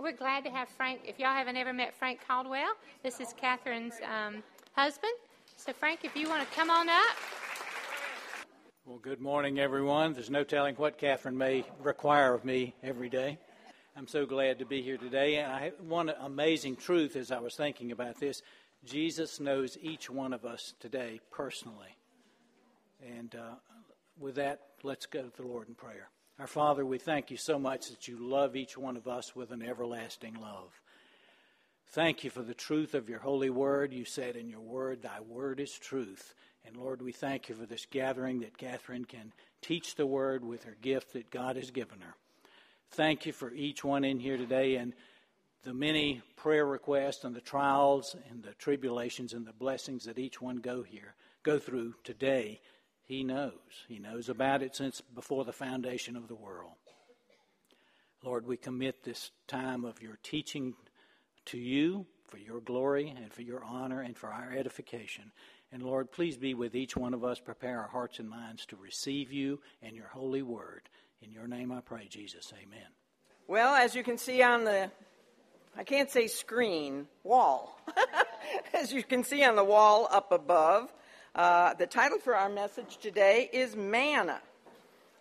We're glad to have Frank. If y'all haven't ever met Frank Caldwell, this is Catherine's um, husband. So, Frank, if you want to come on up. Well, good morning, everyone. There's no telling what Catherine may require of me every day. I'm so glad to be here today. And I, one amazing truth as I was thinking about this Jesus knows each one of us today personally. And uh, with that, let's go to the Lord in prayer. Our Father, we thank you so much that you love each one of us with an everlasting love. Thank you for the truth of your holy word. You said in your word, Thy word is truth. And Lord, we thank you for this gathering that Catherine can teach the word with her gift that God has given her. Thank you for each one in here today and the many prayer requests and the trials and the tribulations and the blessings that each one go here go through today he knows. He knows about it since before the foundation of the world. Lord, we commit this time of your teaching to you for your glory and for your honor and for our edification. And Lord, please be with each one of us. Prepare our hearts and minds to receive you and your holy word. In your name I pray, Jesus. Amen. Well, as you can see on the, I can't say screen, wall. as you can see on the wall up above, uh, the title for our message today is Manna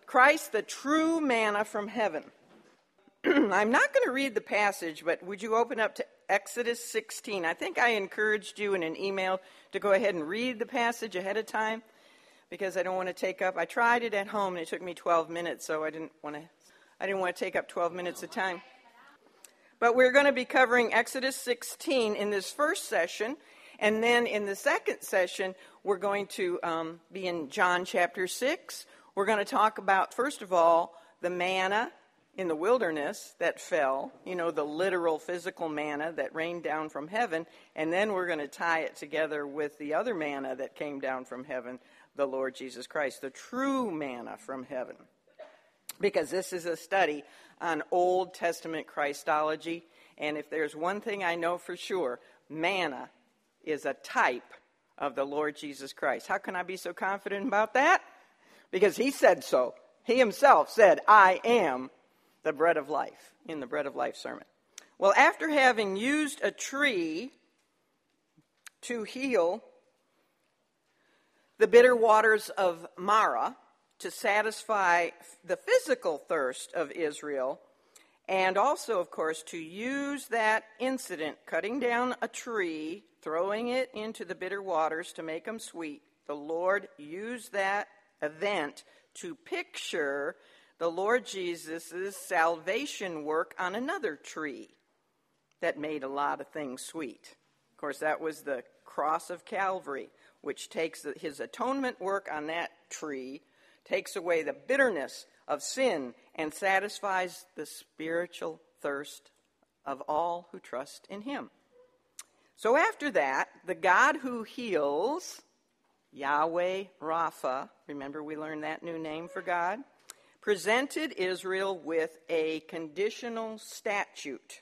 Christ, the true manna from heaven. I'm not going to read the passage, but would you open up to Exodus 16? I think I encouraged you in an email to go ahead and read the passage ahead of time because I don't want to take up. I tried it at home and it took me 12 minutes, so I didn't want to. I didn't want to take up 12 minutes of time. But we're going to be covering Exodus 16 in this first session, and then in the second session, we're going to um, be in John chapter 6. We're going to talk about, first of all, the manna in the wilderness that fell, you know, the literal physical manna that rained down from heaven. And then we're going to tie it together with the other manna that came down from heaven, the Lord Jesus Christ, the true manna from heaven. Because this is a study on Old Testament Christology. And if there's one thing I know for sure, manna is a type of the Lord Jesus Christ. How can I be so confident about that? Because he said so. He himself said, I am the bread of life in the bread of life sermon. Well, after having used a tree to heal the bitter waters of Marah to satisfy the physical thirst of Israel, and also, of course, to use that incident, cutting down a tree throwing it into the bitter waters to make them sweet, the Lord used that event to picture the Lord Jesus' salvation work on another tree that made a lot of things sweet. Of course, that was the cross of Calvary, which takes his atonement work on that tree, takes away the bitterness of sin, and satisfies the spiritual thirst of all who trust in him. So after that, the God who heals, Yahweh Rapha, remember we learned that new name for God, presented Israel with a conditional statute.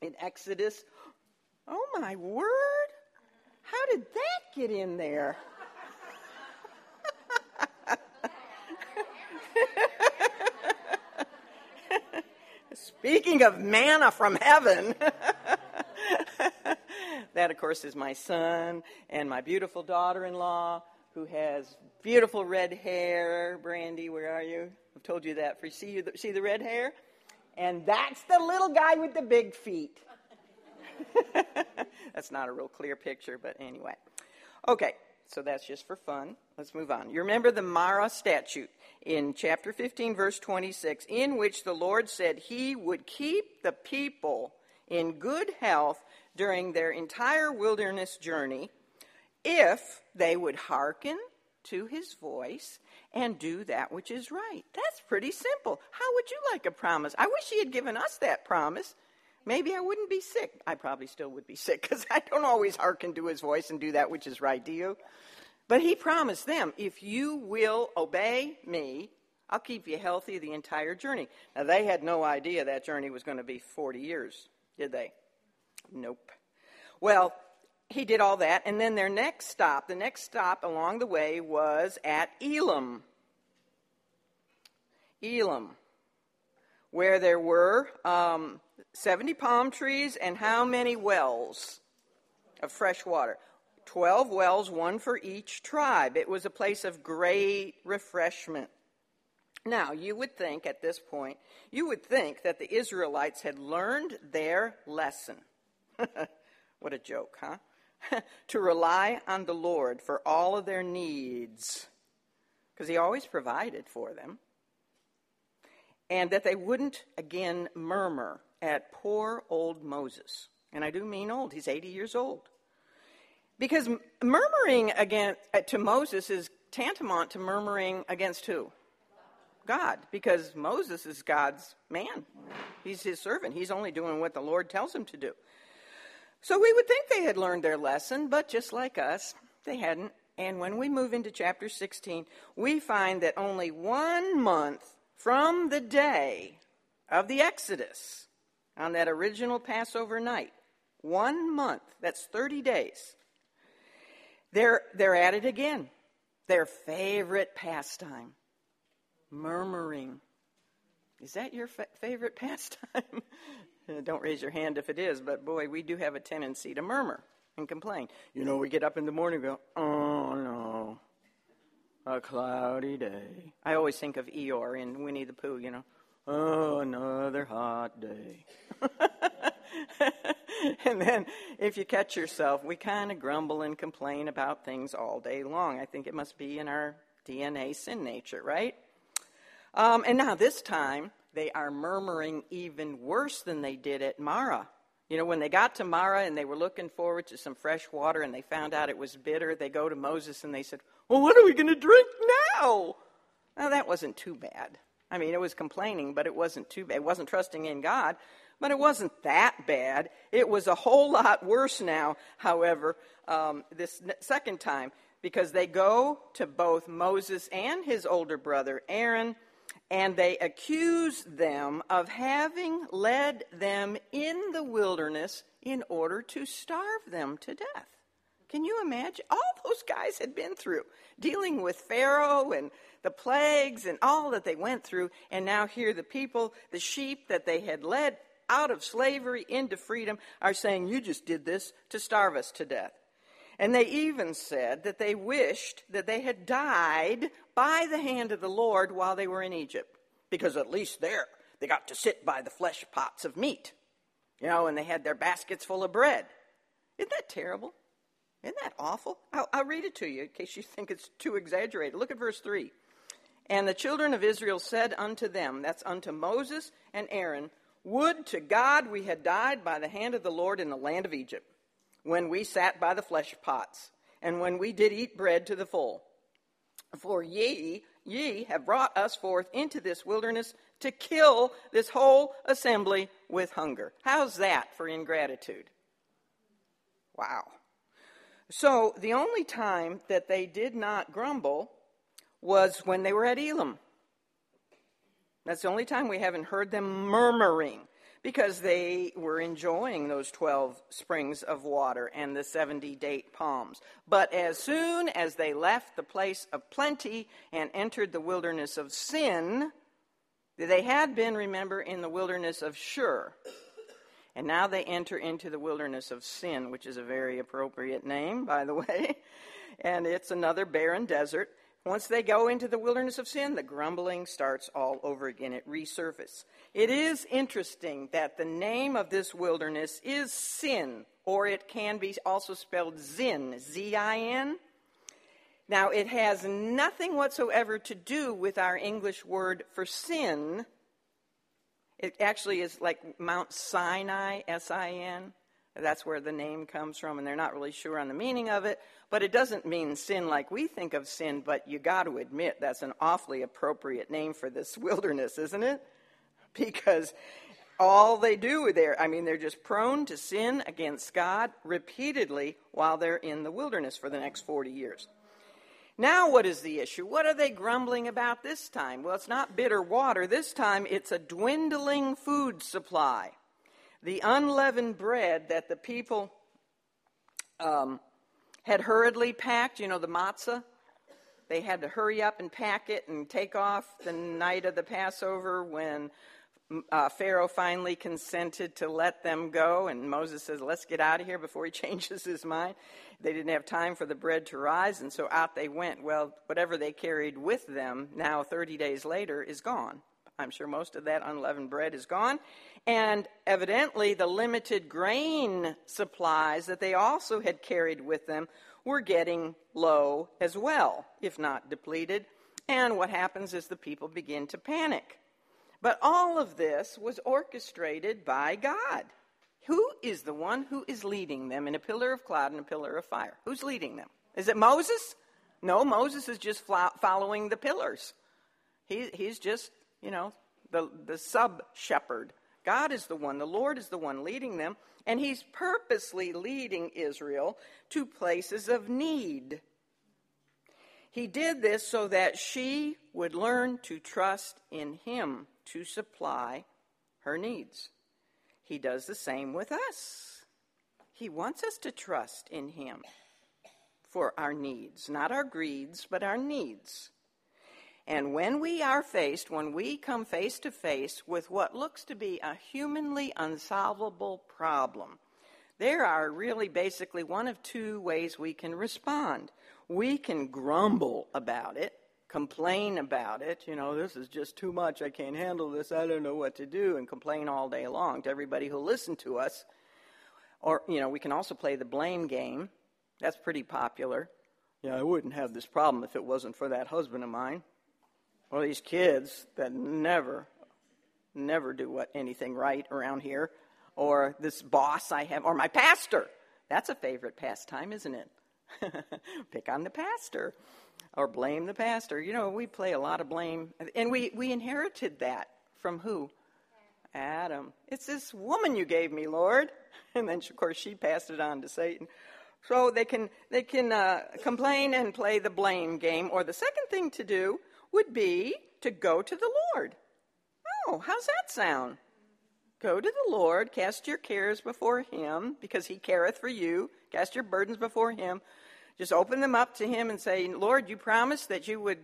In Exodus, oh my word, how did that get in there? Speaking of manna from heaven, that, of course, is my son and my beautiful daughter in law who has beautiful red hair. Brandy, where are you? I've told you that. For see, you see the red hair? And that's the little guy with the big feet. that's not a real clear picture, but anyway. Okay, so that's just for fun. Let's move on. You remember the Marah statute in chapter 15, verse 26, in which the Lord said he would keep the people in good health during their entire wilderness journey if they would hearken to his voice and do that which is right. That's pretty simple. How would you like a promise? I wish he had given us that promise. Maybe I wouldn't be sick. I probably still would be sick because I don't always hearken to his voice and do that which is right. Do you? But he promised them, if you will obey me, I'll keep you healthy the entire journey. Now, they had no idea that journey was going to be 40 years, did they? Nope. Well, he did all that, and then their next stop, the next stop along the way was at Elim. Elim, where there were um, 70 palm trees and how many wells of fresh water? 12 wells, one for each tribe. It was a place of great refreshment. Now, you would think at this point, you would think that the Israelites had learned their lesson. what a joke, huh? to rely on the Lord for all of their needs, because He always provided for them. And that they wouldn't again murmur at poor old Moses. And I do mean old, he's 80 years old. Because murmuring against, uh, to Moses is tantamount to murmuring against who? God, because Moses is God's man. He's his servant. He's only doing what the Lord tells him to do. So we would think they had learned their lesson, but just like us, they hadn't. And when we move into chapter 16, we find that only one month from the day of the Exodus, on that original Passover night, one month, that's 30 days, they're, they're at it again. Their favorite pastime murmuring. Is that your fa- favorite pastime? Don't raise your hand if it is, but boy, we do have a tendency to murmur and complain. You know, we get up in the morning and go, oh no, a cloudy day. I always think of Eeyore in Winnie the Pooh, you know, oh, another hot day. and then if you catch yourself, we kind of grumble and complain about things all day long. I think it must be in our DNA sin nature, right? Um, and now this time, they are murmuring even worse than they did at Marah. You know, when they got to Marah and they were looking forward to some fresh water and they found out it was bitter, they go to Moses and they said, Well, what are we going to drink now? Now, that wasn't too bad. I mean, it was complaining, but it wasn't too bad. It wasn't trusting in God, but it wasn't that bad. It was a whole lot worse now, however, um, this second time, because they go to both Moses and his older brother, Aaron, and they accuse them of having led them in the wilderness in order to starve them to death. Can you imagine? All those guys had been through, dealing with Pharaoh and the plagues and all that they went through, and now here the people, the sheep that they had led out of slavery into freedom, are saying, You just did this to starve us to death. And they even said that they wished that they had died by the hand of the Lord while they were in Egypt, because at least there they got to sit by the flesh pots of meat, you know, and they had their baskets full of bread. Isn't that terrible? Isn't that awful? I'll, I'll read it to you in case you think it's too exaggerated. Look at verse 3. And the children of Israel said unto them, that's unto Moses and Aaron, Would to God we had died by the hand of the Lord in the land of Egypt when we sat by the flesh pots, and when we did eat bread to the full. For ye, ye have brought us forth into this wilderness to kill this whole assembly with hunger. How's that for ingratitude? Wow. So the only time that they did not grumble was when they were at Elim. That's the only time we haven't heard them murmuring because they were enjoying those 12 springs of water and the 70 date palms. But as soon as they left the place of plenty and entered the wilderness of sin, they had been, remember, in the wilderness of Shur. And now they enter into the wilderness of sin, which is a very appropriate name, by the way. And it's another barren desert. Once they go into the wilderness of sin, the grumbling starts all over again. It resurfaces. It is interesting that the name of this wilderness is Sin, or it can be also spelled Zin, Z I N. Now, it has nothing whatsoever to do with our English word for sin. It actually is like Mount Sinai, S I N. That's where the name comes from, and they're not really sure on the meaning of it. But it doesn't mean sin like we think of sin, but you got to admit that's an awfully appropriate name for this wilderness, isn't it? Because all they do there, I mean, they're just prone to sin against God repeatedly while they're in the wilderness for the next 40 years. Now, what is the issue? What are they grumbling about this time? Well, it's not bitter water. This time, it's a dwindling food supply the unleavened bread that the people um, had hurriedly packed, you know, the matzah. They had to hurry up and pack it and take off the night of the Passover when uh, Pharaoh finally consented to let them go, and Moses says, Let's get out of here before he changes his mind. They didn't have time for the bread to rise, and so out they went. Well, whatever they carried with them, now 30 days later, is gone. I'm sure most of that unleavened bread is gone. And evidently, the limited grain supplies that they also had carried with them were getting low as well, if not depleted. And what happens is the people begin to panic. But all of this was orchestrated by God. Who is the one who is leading them in a pillar of cloud and a pillar of fire? Who's leading them? Is it Moses? No, Moses is just following the pillars. He, he's just, you know, the, the sub shepherd. God is the one, the Lord is the one leading them, and he's purposely leading Israel to places of need. He did this so that she would learn to trust in him to supply her needs. He does the same with us. He wants us to trust in Him for our needs, not our greeds, but our needs. And when we are faced, when we come face to face with what looks to be a humanly unsolvable problem, there are really basically one of two ways we can respond. We can grumble about it complain about it. You know, this is just too much. I can't handle this. I don't know what to do, and complain all day long to everybody who listen to us. Or, you know, we can also play the blame game. That's pretty popular. Yeah, I wouldn't have this problem if it wasn't for that husband of mine. Or these kids that never, never do what anything right around here. Or this boss I have, or my pastor. That's a favorite pastime, isn't it? Pick on the pastor or blame the pastor. You know, we play a lot of blame. And we, we inherited that from who? Adam. It's this woman you gave me, Lord. And then, of course, she passed it on to Satan. So they can, they can uh, complain and play the blame game. Or the second thing to do would be to go to the Lord. Oh, how's that sound? Go to the Lord, cast your cares before him, because he careth for you. Cast your burdens before him. Just open them up to Him and say, Lord, you promised that you would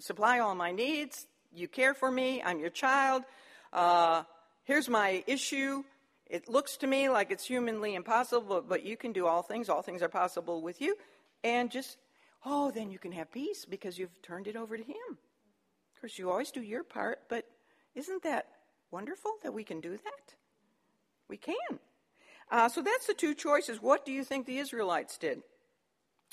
supply all my needs. You care for me. I'm your child. Uh, here's my issue. It looks to me like it's humanly impossible, but, but you can do all things. All things are possible with you. And just, oh, then you can have peace because you've turned it over to Him. Of course, you always do your part, but isn't that wonderful that we can do that? We can. Uh, so that's the two choices. What do you think the Israelites did?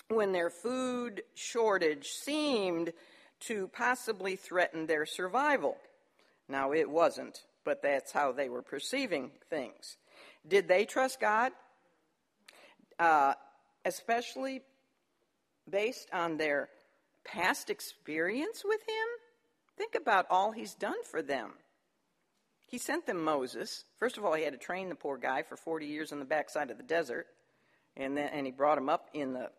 when their food shortage seemed to possibly threaten their survival. Now, it wasn't, but that's how they were perceiving things. Did they trust God? Uh, especially based on their past experience with Him? Think about all He's done for them. He sent them Moses. First of all, he had to train the poor guy for 40 years on the backside of the desert, and then and he brought him up in the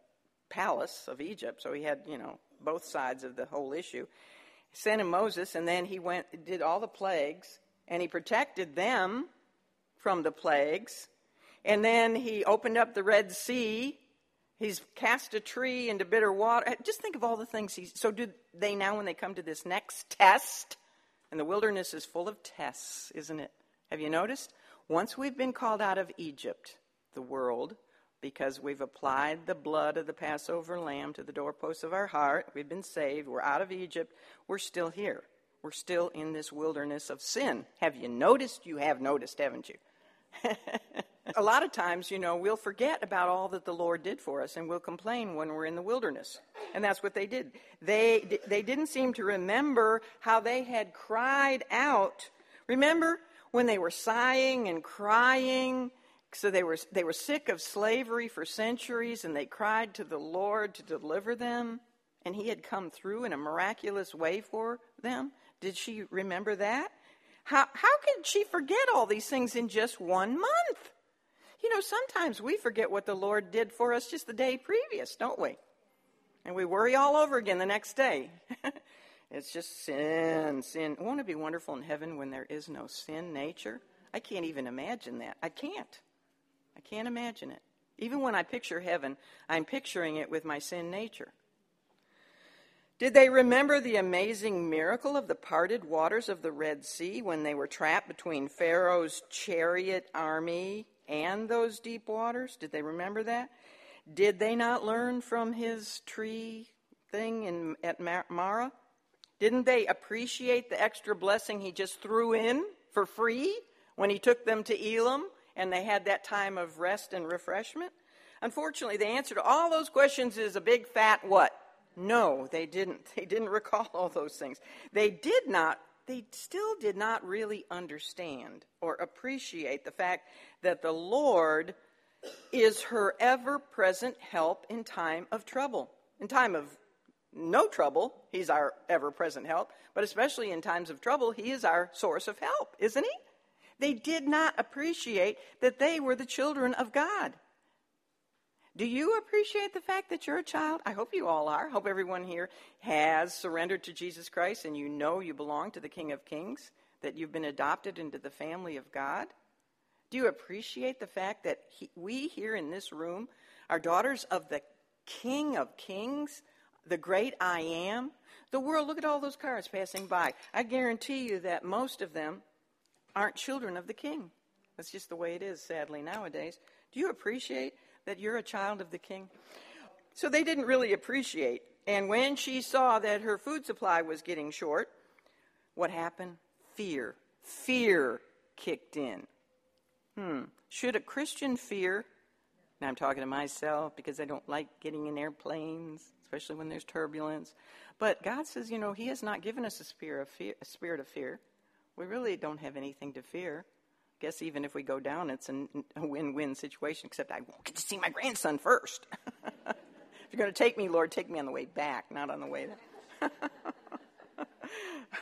palace of Egypt, so he had, you know, both sides of the whole issue. Sent him Moses, and then he went, did all the plagues, and he protected them from the plagues. And then he opened up the Red Sea. He's cast a tree into bitter water. Uh, just think of all the things he's. So, do they now, when they come to this next test, and the wilderness is full of tests, isn't it? Have you noticed? Once we've been called out of Egypt, the world, because we've applied the blood of the Passover lamb to the doorposts of our heart. We've been saved. We're out of Egypt. We're still here. We're still in this wilderness of sin. Have you noticed? You have noticed, haven't you? a lot of times, you know, we'll forget about all that the Lord did for us and we'll complain when we're in the wilderness. And that's what they did. They, they didn't seem to remember how they had cried out. Remember when they were sighing and crying so they were, they were sick of slavery for centuries and they cried to the Lord to deliver them, and He had come through in a miraculous way for them. Did she remember that? How, how could she forget all these things in just one month? Know, sometimes we forget what the Lord did for us just the day previous, don't we? And we worry all over again the next day. it's just sin, sin. Won't it be wonderful in heaven when there is no sin nature? I can't even imagine that. I can't. I can't imagine it. Even when I picture heaven, I'm picturing it with my sin nature. Did they remember the amazing miracle of the parted waters of the Red Sea when they were trapped between Pharaoh's chariot army and those deep waters? Did they remember that? Did they not learn from his tree thing in, at Marah? Didn't they appreciate the extra blessing he just threw in for free when he took them to Elim and they had that time of rest and refreshment? Unfortunately, the answer to all those questions is a big fat what? No, they didn't. They didn't recall all those things. They did not, they still did not really understand or appreciate the fact that the Lord is her ever present help in time of trouble. In time of no trouble, He's our ever present help, but especially in times of trouble, He is our source of help, isn't He? They did not appreciate that they were the children of God. Do you appreciate the fact that you're a child? I hope you all are. I hope everyone here has surrendered to Jesus Christ and you know you belong to the King of Kings, that you've been adopted into the family of God. Do you appreciate the fact that he, we here in this room are daughters of the King of Kings, the great I am? The world, look at all those cars passing by. I guarantee you that most of them aren't children of the King. That's just the way it is, sadly, nowadays. Do you appreciate that you're a child of the king? So they didn't really appreciate. And when she saw that her food supply was getting short, what happened? Fear. Fear kicked in. Hmm. Should a Christian fear? Now I'm talking to myself because I don't like getting in airplanes, especially when there's turbulence. But God says, you know, He has not given us a spirit of fear. A spirit of fear. We really don't have anything to fear guess even if we go down, it's a win-win situation. Except I won't get to see my grandson first. if you're going to take me, Lord, take me on the way back, not on the way there.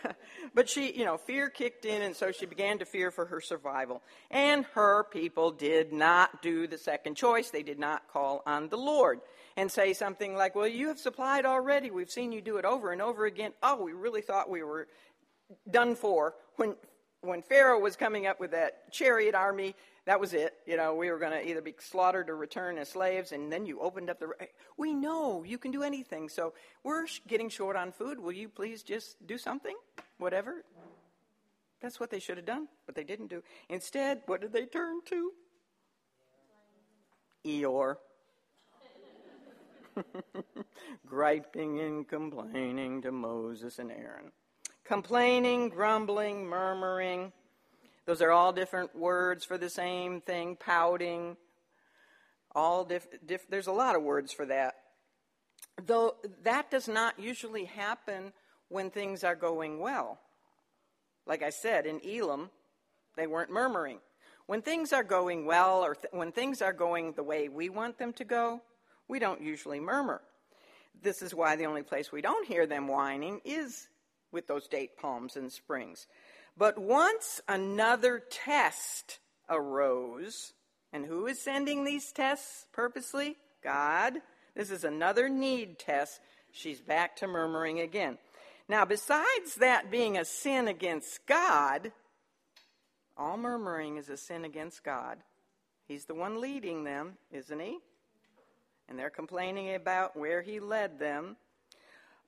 but she, you know, fear kicked in, and so she began to fear for her survival. And her people did not do the second choice. They did not call on the Lord and say something like, Well, you have supplied already. We've seen you do it over and over again. Oh, we really thought we were done for when when Pharaoh was coming up with that chariot army, that was it. You know, we were going to either be slaughtered or return as slaves, and then you opened up the. We know you can do anything, so we're getting short on food. Will you please just do something? Whatever. That's what they should have done, but they didn't do. Instead, what did they turn to? Eeyore. Griping and complaining to Moses and Aaron. Complaining, grumbling, murmuring. Those are all different words for the same thing. Pouting. All diff, diff, there's a lot of words for that. Though that does not usually happen when things are going well. Like I said, in Elim, they weren't murmuring. When things are going well or th- when things are going the way we want them to go, we don't usually murmur. This is why the only place we don't hear them whining is with those date palms and springs. But once another test arose, and who is sending these tests purposely? God. This is another need test. She's back to murmuring again. Now, besides that being a sin against God, all murmuring is a sin against God. He's the one leading them, isn't he? And they're complaining about where he led them.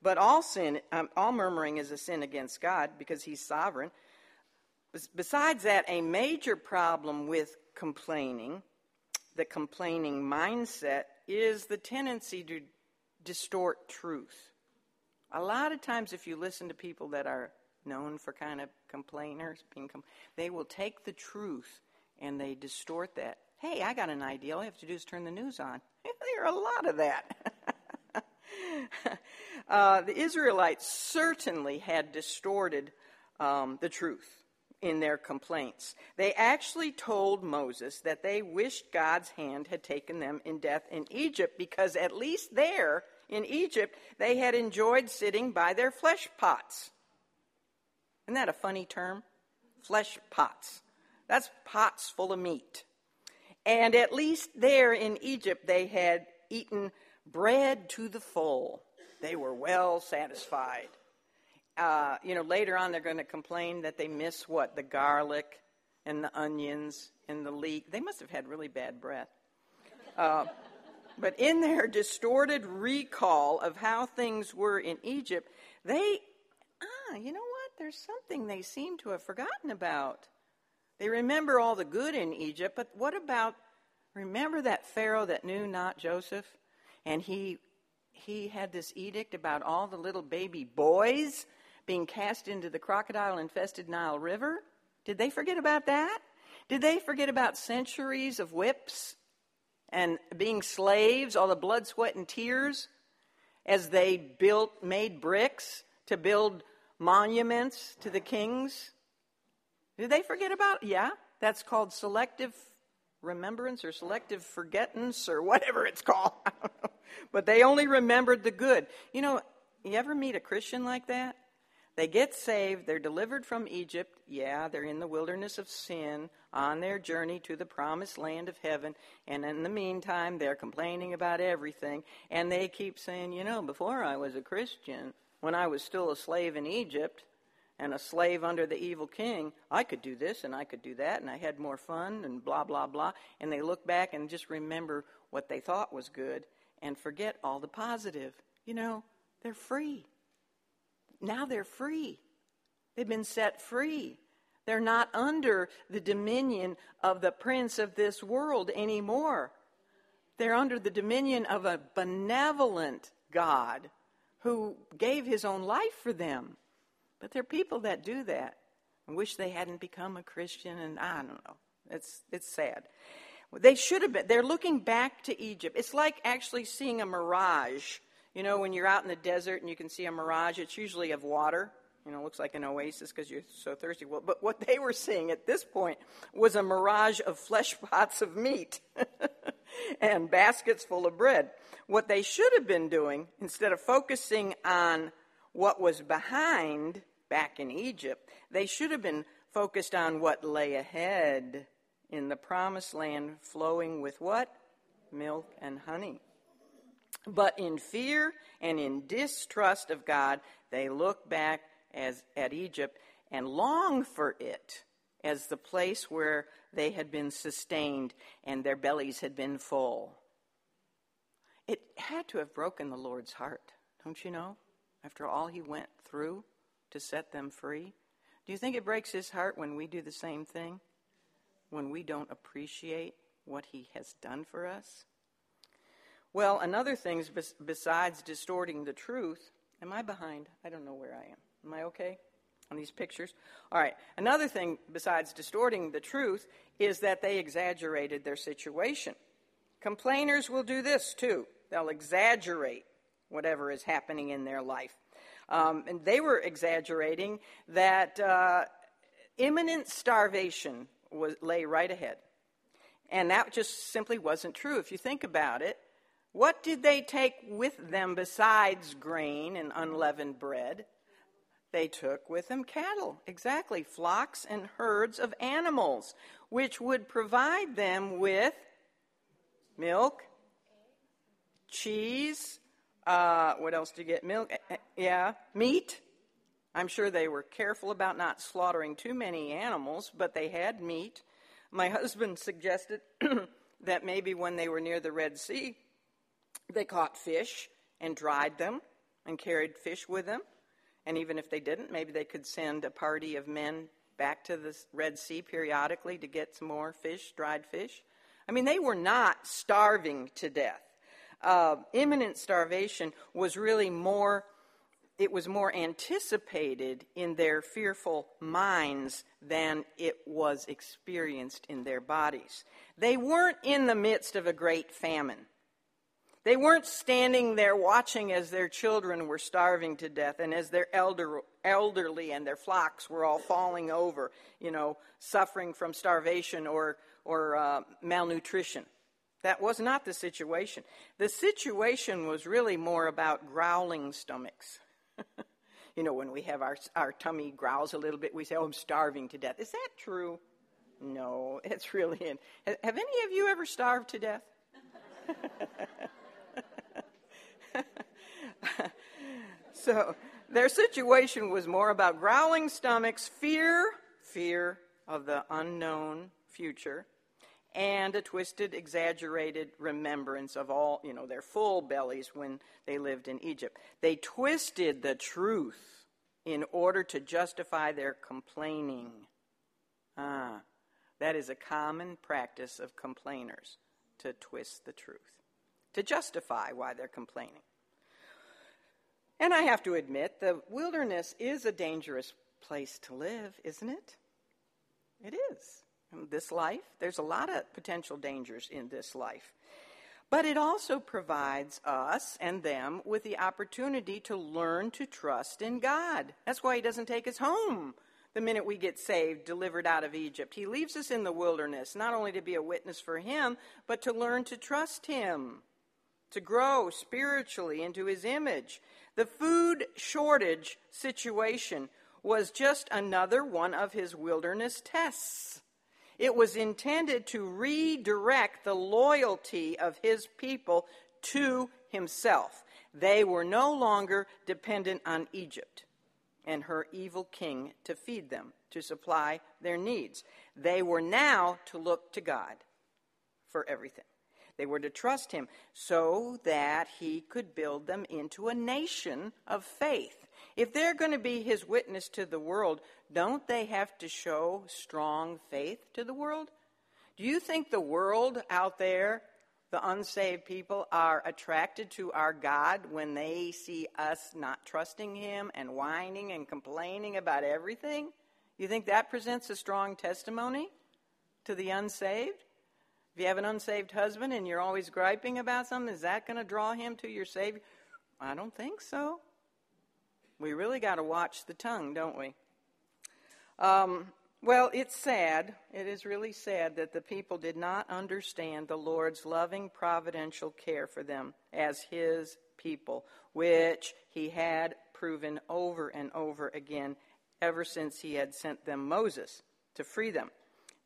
But all sin, um, all murmuring is a sin against God because He's sovereign. Besides that, a major problem with complaining, the complaining mindset, is the tendency to distort truth. A lot of times, if you listen to people that are known for kind of complainers, being com- they will take the truth and they distort that. Hey, I got an idea. All I have to do is turn the news on. there are a lot of that. uh, the Israelites certainly had distorted um, the truth in their complaints. They actually told Moses that they wished God's hand had taken them in death in Egypt because at least there in Egypt they had enjoyed sitting by their flesh pots. Isn't that a funny term? Flesh pots. That's pots full of meat. And at least there in Egypt they had eaten bread to the full. They were well satisfied. Uh, you know, later on they're going to complain that they miss what? The garlic and the onions and the leek. They must have had really bad breath. Uh, But in their distorted recall of how things were in Egypt, they, ah, you know what? There's something they seem to have forgotten about. They remember all the good in Egypt, but what about, remember that Pharaoh that knew not Joseph? And he, he had this edict about all the little baby boys being cast into the crocodile infested Nile River? Did they forget about that? Did they forget about centuries of whips and being slaves, all the blood, sweat, and tears as they built, made bricks to build monuments to the kings? Did they forget about? Yeah, that's called selective remembrance or selective forgetance or whatever it's called. but they only remembered the good. You know, you ever meet a Christian like that? They get saved, they're delivered from Egypt. Yeah, they're in the wilderness of sin on their journey to the promised land of heaven. And in the meantime, they're complaining about everything. And they keep saying, you know, before I was a Christian, when I was still a slave in Egypt and a slave under the evil king, I could do this and I could do that and I had more fun and blah, blah, blah. And they look back and just remember what they thought was good and forget all the positive. You know, they're free. Now they're free. They've been set free. They're not under the dominion of the prince of this world anymore. They're under the dominion of a benevolent God who gave his own life for them. But there are people that do that and wish they hadn't become a Christian, and I don't know. It's, it's sad. They should have been. They're looking back to Egypt. It's like actually seeing a mirage you know, when you're out in the desert and you can see a mirage, it's usually of water. You know, looks like an oasis because you're so thirsty. Well, but what they were seeing at this point was a mirage of flesh pots of meat and baskets full of bread. What they should have been doing, instead of focusing on what was behind back in Egypt, they should have been focused on what lay ahead in the promised land flowing with what? Milk and honey. But in fear and in distrust of God, they look back as, at Egypt and long for it as the place where they had been sustained and their bellies had been full. It had to have broken the Lord's heart, don't you know? After all he went through to set them free. Do you think it breaks his heart when we do the same thing? When we don't appreciate what he has done for us? Well, another thing besides distorting the truth, am I behind? I don't know where I am. Am I okay on these pictures? All right. Another thing besides distorting the truth is that they exaggerated their situation. Complainers will do this too. They'll exaggerate whatever is happening in their life. Um, and they were exaggerating that uh, imminent starvation was, lay right ahead. And that just simply wasn't true. If you think about it, what did they take with them besides grain and unleavened bread? They took with them cattle, exactly, flocks and herds of animals, which would provide them with milk, cheese, uh, what else do you get? Milk, eh, eh, yeah, meat. I'm sure they were careful about not slaughtering too many animals, but they had meat. My husband suggested that maybe when they were near the Red Sea, they caught fish and dried them and carried fish with them. And even if they didn't, maybe they could send a party of men back to the Red Sea periodically to get some more fish, dried fish. I mean, they were not starving to death. Uh, imminent starvation was really more, it was more anticipated in their fearful minds than it was experienced in their bodies. They weren't in the midst of a great famine. They weren't standing there watching as their children were starving to death and as their elder, elderly and their flocks were all falling over, you know, suffering from starvation or, or uh, malnutrition. That was not the situation. The situation was really more about growling stomachs. you know, when we have our, our tummy growls a little bit, we say, Oh, I'm starving to death. Is that true? No, it's really in. Have any of you ever starved to death? so their situation was more about growling stomachs, fear, fear of the unknown future, and a twisted, exaggerated remembrance of all, you know, their full bellies when they lived in Egypt. They twisted the truth in order to justify their complaining. Ah, that is a common practice of complainers to twist the truth, to justify why they're complaining. And I have to admit, the wilderness is a dangerous place to live, isn't it? It is. This life, there's a lot of potential dangers in this life. But it also provides us and them with the opportunity to learn to trust in God. That's why He doesn't take us home the minute we get saved, delivered out of Egypt. He leaves us in the wilderness, not only to be a witness for Him, but to learn to trust Him, to grow spiritually into His image. The food shortage situation was just another one of his wilderness tests. It was intended to redirect the loyalty of his people to himself. They were no longer dependent on Egypt and her evil king to feed them, to supply their needs. They were now to look to God for everything. They were to trust him so that he could build them into a nation of faith. If they're going to be his witness to the world, don't they have to show strong faith to the world? Do you think the world out there, the unsaved people, are attracted to our God when they see us not trusting him and whining and complaining about everything? You think that presents a strong testimony to the unsaved? If you have an unsaved husband and you're always griping about something, is that going to draw him to your Savior? I don't think so. We really got to watch the tongue, don't we? Um, well, it's sad. It is really sad that the people did not understand the Lord's loving providential care for them as His people, which He had proven over and over again ever since He had sent them Moses to free them.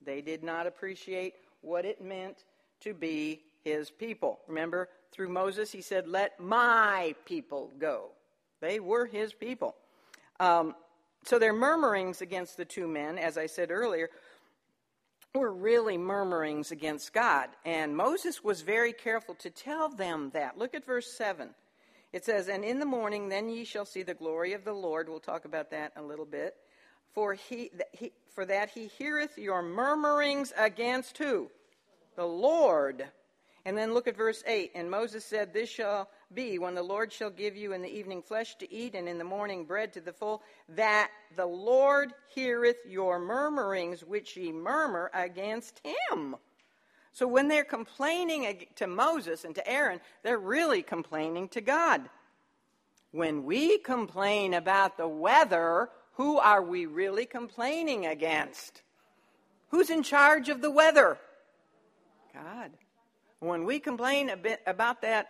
They did not appreciate what it meant to be his people. Remember, through Moses, he said, Let my people go. They were his people. Um, so their murmurings against the two men, as I said earlier, were really murmurings against God. And Moses was very careful to tell them that. Look at verse 7. It says, And in the morning, then ye shall see the glory of the Lord. We'll talk about that a little bit. For, he, he, for that he heareth your murmurings against who? The Lord. And then look at verse 8. And Moses said, This shall be when the Lord shall give you in the evening flesh to eat, and in the morning bread to the full, that the Lord heareth your murmurings which ye murmur against him. So when they're complaining to Moses and to Aaron, they're really complaining to God. When we complain about the weather, who are we really complaining against? Who's in charge of the weather? God. When we complain about that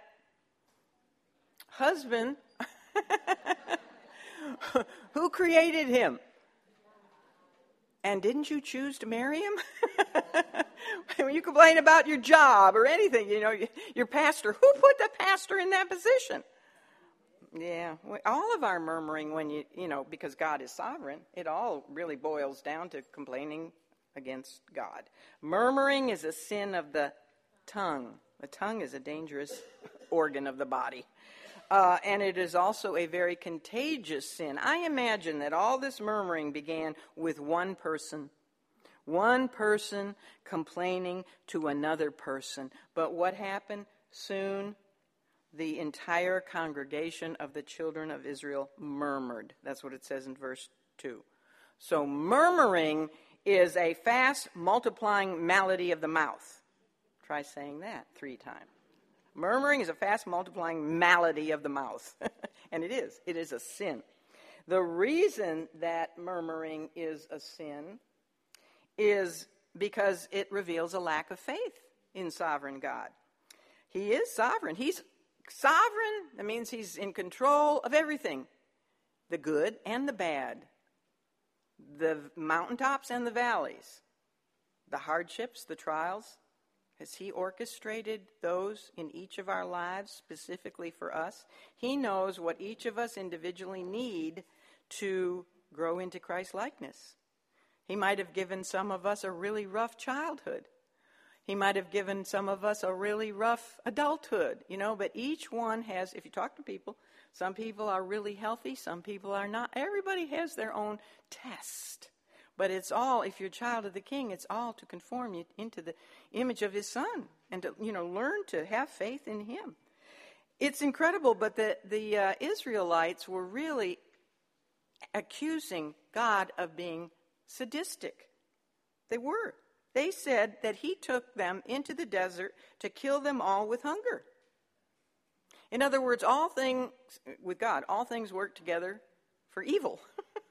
husband, who created him? And didn't you choose to marry him? when you complain about your job or anything, you know, your pastor, who put the pastor in that position? Yeah, all of our murmuring when you, you know, because God is sovereign, it all really boils down to complaining against God. Murmuring is a sin of the tongue. The tongue is a dangerous organ of the body. Uh, and it is also a very contagious sin. I imagine that all this murmuring began with one person. One person complaining to another person. But what happened? Soon the entire congregation of the children of Israel murmured. That's what it says in verse 2. So, murmuring is a fast multiplying malady of the mouth. Try saying that three times. Murmuring is a fast multiplying malady of the mouth. and it is. It is a sin. The reason that murmuring is a sin is because it reveals a lack of faith in sovereign God. He is sovereign. He's sovereign, that means he's in control of everything the good and the bad, the mountaintops and the valleys, the hardships, the trials. Has he orchestrated those in each of our lives specifically for us? He knows what each of us individually need to grow into Christ likeness. He might have given some of us a really rough childhood. He might have given some of us a really rough adulthood, you know, but each one has, if you talk to people, some people are really healthy, some people are not. Everybody has their own test. But it's all, if you're a child of the king, it's all to conform you into the image of his son and to, you know, learn to have faith in him. It's incredible, but the, the uh, Israelites were really accusing God of being sadistic. They were. They said that he took them into the desert to kill them all with hunger. In other words, all things, with God, all things work together for evil.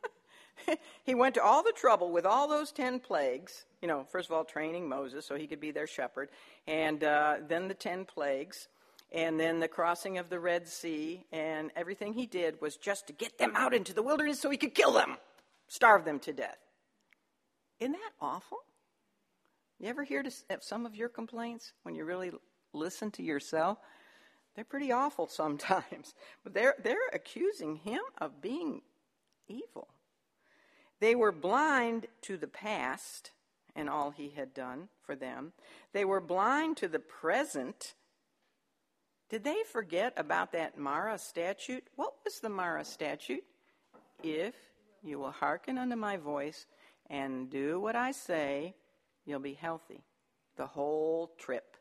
he went to all the trouble with all those ten plagues. You know, first of all, training Moses so he could be their shepherd, and uh, then the ten plagues, and then the crossing of the Red Sea, and everything he did was just to get them out into the wilderness so he could kill them, starve them to death. Isn't that awful? You ever hear some of your complaints when you really listen to yourself? They're pretty awful sometimes. But they're, they're accusing him of being evil. They were blind to the past and all he had done for them. They were blind to the present. Did they forget about that Marah statute? What was the Marah statute? If you will hearken unto my voice and do what I say, you'll be healthy the whole trip.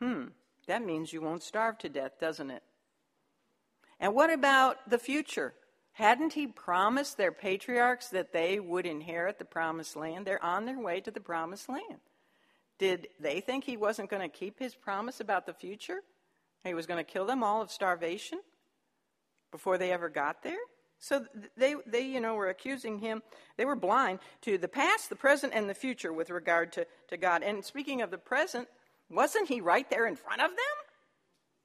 Hmm, that means you won't starve to death, doesn't it? And what about the future? Hadn't he promised their patriarchs that they would inherit the promised land? They're on their way to the promised land. Did they think he wasn't going to keep his promise about the future? He was going to kill them all of starvation before they ever got there? So they, they, you know, were accusing him. They were blind to the past, the present, and the future with regard to, to God. And speaking of the present, wasn't he right there in front of them?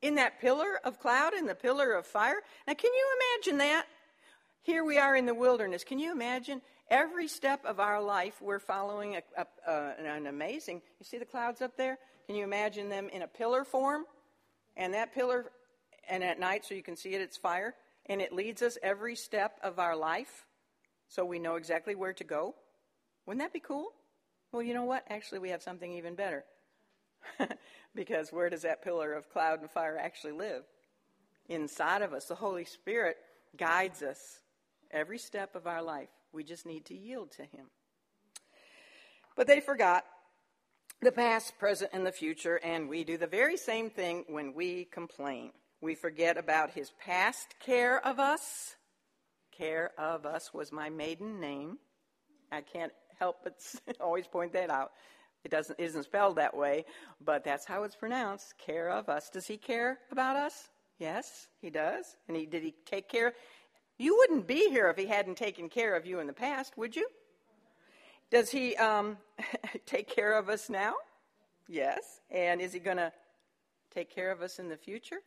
In that pillar of cloud and the pillar of fire? Now, can you imagine that? Here we are in the wilderness. Can you imagine? Every step of our life, we're following a, a, uh, an amazing. You see the clouds up there? Can you imagine them in a pillar form? And that pillar, and at night, so you can see it, it's fire and it leads us every step of our life so we know exactly where to go. Wouldn't that be cool? Well, you know what? Actually, we have something even better. because where does that pillar of cloud and fire actually live? Inside of us. The Holy Spirit guides us every step of our life. We just need to yield to Him. But they forgot the past, present, and the future, and we do the very same thing when we complain. We forget about his past care of us. Care of us was my maiden name. I can't help but always point that out. It doesn't is isn't spelled that way, but that's how it's pronounced. Care of us. Does he care about us? Yes, he does. And he did he take care? You wouldn't be here if he hadn't taken care of you in the past, would you? Does he um, take care of us now? Yes. And is he going to take care of us in the future?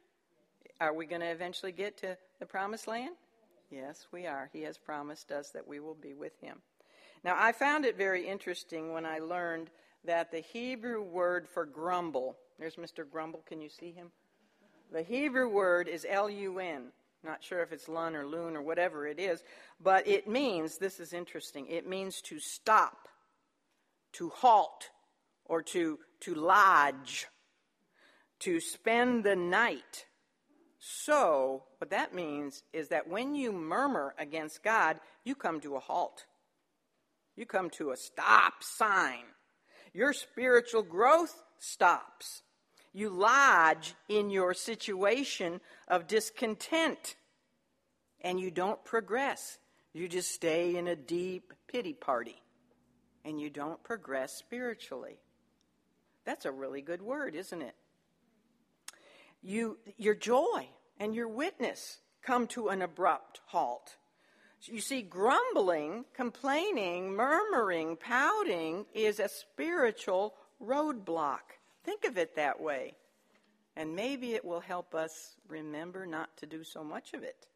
Are we going to eventually get to the promised land? Yes, we are. He has promised us that we will be with him. Now, I found it very interesting when I learned that the Hebrew word for grumble, there's Mr. Grumble, can you see him? The Hebrew word is L U N. Not sure if it's lun or loon or whatever it is, but it means, this is interesting, it means to stop, to halt, or to, to lodge, to spend the night, so, what that means is that when you murmur against God, you come to a halt. You come to a stop sign. Your spiritual growth stops. You lodge in your situation of discontent and you don't progress. You just stay in a deep pity party and you don't progress spiritually. That's a really good word, isn't it? you, your joy and your witness come to an abrupt halt. You see, grumbling, complaining, murmuring, pouting is a spiritual roadblock. Think of it that way. And maybe it will help us remember not to do so much of it.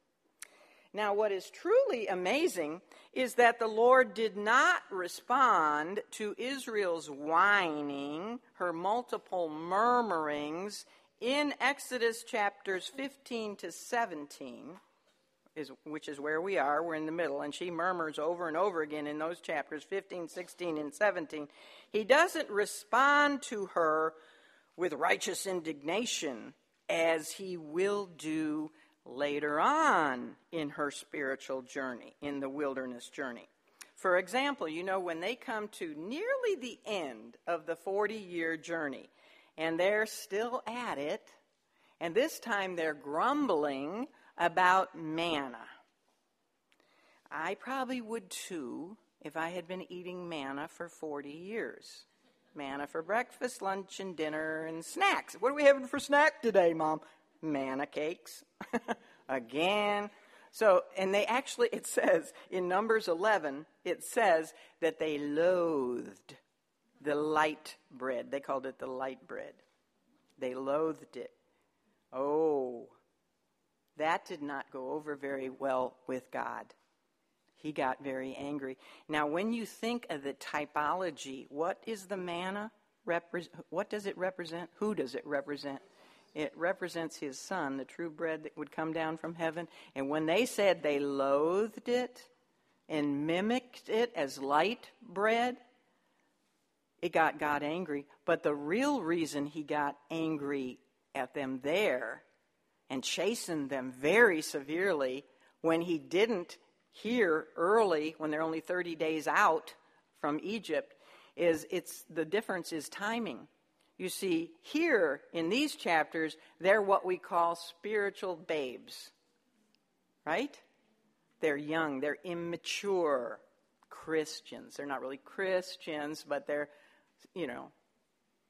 Now, what is truly amazing is that the Lord did not respond to Israel's whining, her multiple murmurings, in Exodus chapters 15 to 17, is, which is where we are. We're in the middle. And she murmurs over and over again in those chapters 15, 16, and 17. He doesn't respond to her with righteous indignation as he will do later on in her spiritual journey, in the wilderness journey. For example, you know, when they come to nearly the end of the 40 year journey, and they're still at it, and this time they're grumbling about manna. I probably would too if I had been eating manna for 40 years. Manna for breakfast, lunch, and dinner, and snacks. What are we having for snack today, Mom? Manna cakes. Again. So, and they actually, it says in Numbers 11, it says that they loathed the light bread. They called it the light bread. They loathed it. Oh, that did not go over very well with God. He got very angry. Now, when you think of the typology, what is the manna? Repre- what does it represent? Who does it represent? It represents his son, the true bread that would come down from heaven. And when they said they loathed it and mimicked it as light bread, it got God angry. But the real reason he got angry at them there and chastened them very severely when he didn't hear early, when they're only 30 days out from Egypt, is it's the difference is timing. You see, here in these chapters, they're what we call spiritual babes, right? They're young, they're immature Christians. They're not really Christians, but they're, you know,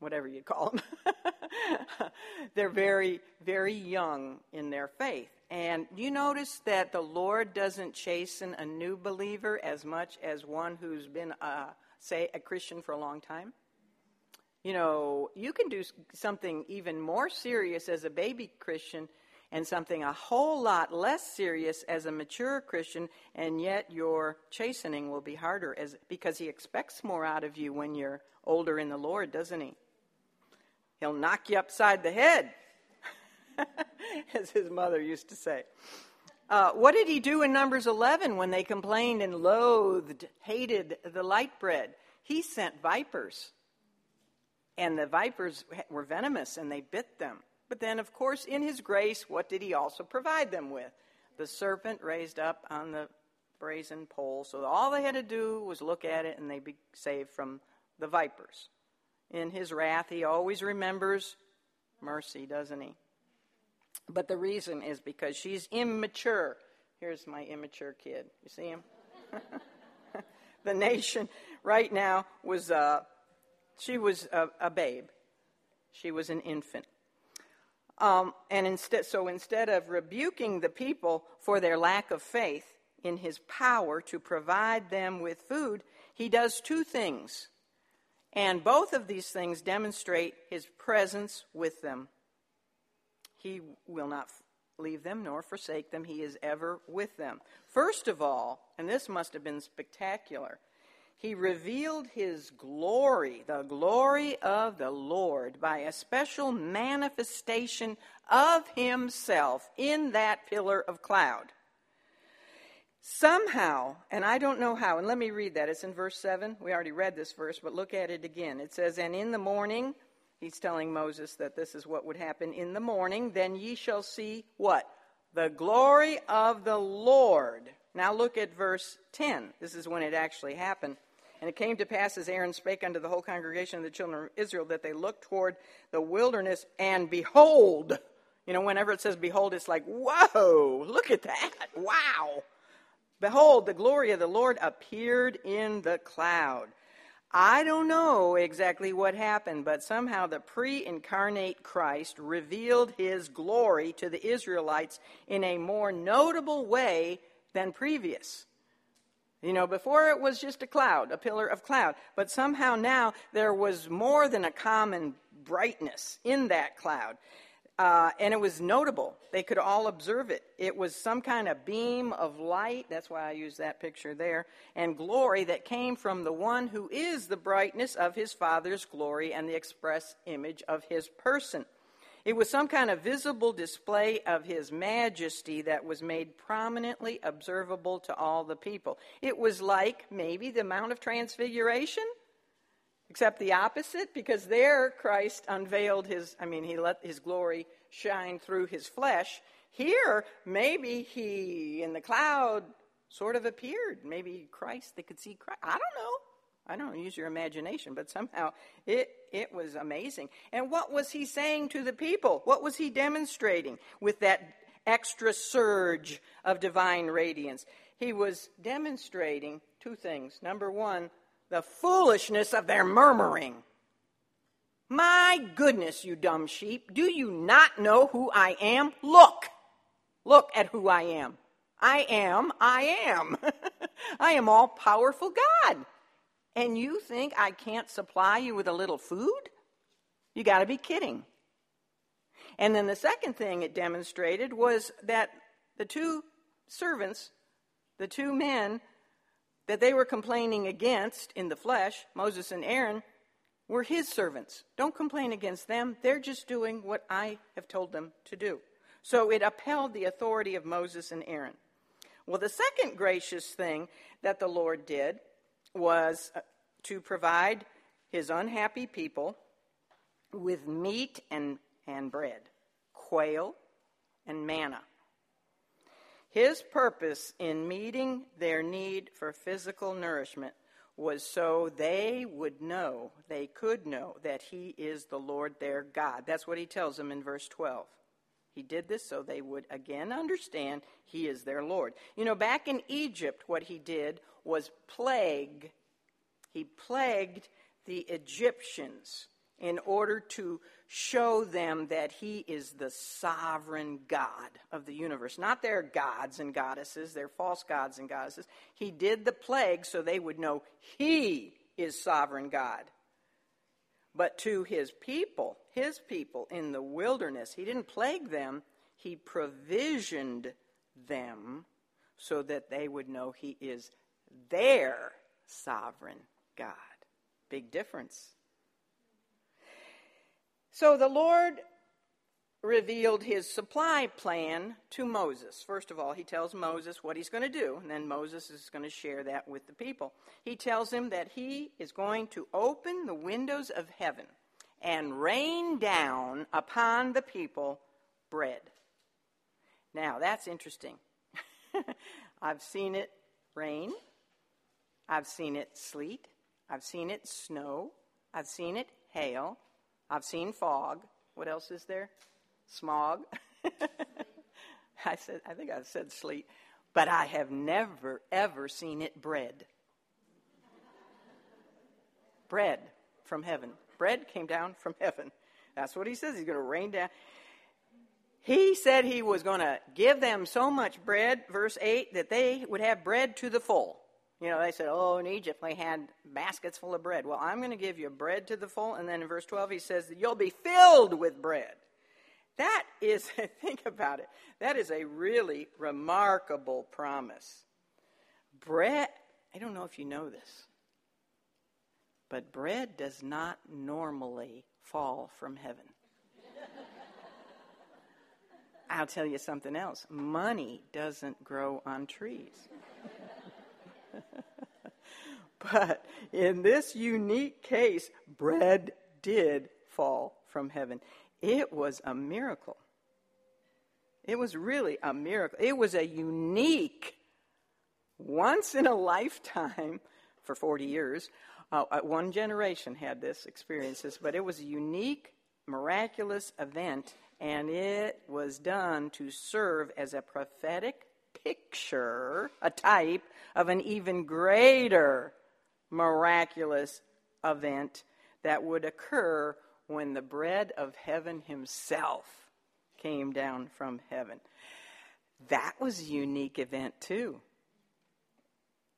whatever you call them. They're very, very young in their faith. And you notice that the Lord doesn't chasten a new believer as much as one who's been, uh, say, a Christian for a long time? You know, you can do something even more serious as a baby Christian and something a whole lot less serious as a mature Christian, and yet your chastening will be harder as, because he expects more out of you when you're older in the Lord, doesn't he? He'll knock you upside the head, as his mother used to say. Uh, what did he do in Numbers 11 when they complained and loathed, hated the light bread? He sent vipers. And the vipers were venomous and they bit them. But then, of course, in his grace, what did he also provide them with? The serpent raised up on the brazen pole. So all they had to do was look at it and they'd be saved from the vipers in his wrath, he always remembers mercy, doesn't he? But the reason is because she's immature. Here's my immature kid. You see him? the nation right now was, uh, she was a, a, babe. She was an infant. Um, and instead, so instead of rebuking the people for their lack of faith in his power to provide them with food, he does two things. And both of these things demonstrate his presence with them. He will not leave them nor forsake them. He is ever with them. First of all, and this must have been spectacular, he revealed his glory, the glory of the Lord, by a special manifestation of himself in that pillar of cloud. Somehow, and I don't know how, and let me read that. It's in verse 7. We already read this verse, but look at it again. It says, And in the morning, he's telling Moses that this is what would happen. In the morning, then ye shall see what? The glory of the Lord. Now look at verse 10. This is when it actually happened. And it came to pass as Aaron spake unto the whole congregation of the children of Israel that they looked toward the wilderness, and behold, you know, whenever it says behold, it's like, whoa, look at that. Wow. Behold, the glory of the Lord appeared in the cloud. I don't know exactly what happened, but somehow the pre incarnate Christ revealed his glory to the Israelites in a more notable way than previous. You know, before it was just a cloud, a pillar of cloud, but somehow now there was more than a common brightness in that cloud. Uh, and it was notable. They could all observe it. It was some kind of beam of light, that's why I use that picture there, and glory that came from the one who is the brightness of his Father's glory and the express image of his person. It was some kind of visible display of his majesty that was made prominently observable to all the people. It was like maybe the Mount of Transfiguration, except the opposite, because there Christ unveiled his, I mean, he let his glory shine through his flesh. Here, maybe he, in the cloud, sort of appeared. Maybe Christ, they could see Christ. I don't know. I don't use your imagination, but somehow it, it was amazing. And what was he saying to the people? What was he demonstrating with that extra surge of divine radiance? He was demonstrating two things. Number one, the foolishness of their murmuring. My goodness, you dumb sheep, do you not know who I am? Look! Look at who I am. I am, I am. I am all powerful God. And you think I can't supply you with a little food? You got to be kidding. And then the second thing it demonstrated was that the two servants, the two men that they were complaining against in the flesh, Moses and Aaron, were his servants. Don't complain against them. They're just doing what I have told them to do. So it upheld the authority of Moses and Aaron. Well, the second gracious thing that the Lord did was uh, to provide his unhappy people with meat and, and bread, quail and manna. His purpose in meeting their need for physical nourishment was so they would know, they could know, that He is the Lord their God. That's what He tells them in verse 12. He did this so they would again understand He is their Lord. You know, back in Egypt, what He did was plague he plagued the Egyptians in order to show them that he is the sovereign God of the universe. Not their gods and goddesses, their false gods and goddesses. He did the plague so they would know he is sovereign God. But to his people, his people in the wilderness, he didn't plague them, he provisioned them so that they would know he is their sovereign God. Big difference. So the Lord revealed his supply plan to Moses. First of all, he tells Moses what he's going to do, and then Moses is going to share that with the people. He tells him that he is going to open the windows of heaven and rain down upon the people bread. Now, that's interesting. I've seen it rain, I've seen it sleet, I've seen it snow. I've seen it hail. I've seen fog. What else is there? Smog. I said I think I said sleet, but I have never ever seen it bread. bread from heaven. Bread came down from heaven. That's what he says. He's going to rain down. He said he was going to give them so much bread, verse 8, that they would have bread to the full. You know, they said, oh, in Egypt they had baskets full of bread. Well, I'm going to give you bread to the full. And then in verse 12, he says you'll be filled with bread. That is, think about it, that is a really remarkable promise. Bread, I don't know if you know this, but bread does not normally fall from heaven. I'll tell you something else money doesn't grow on trees. but in this unique case, bread did fall from heaven. It was a miracle. It was really a miracle. It was a unique, once in a lifetime, for 40 years, uh, uh one generation had this experiences, but it was a unique, miraculous event, and it was done to serve as a prophetic picture, a type of an even greater miraculous event that would occur when the bread of heaven himself came down from heaven. That was a unique event, too.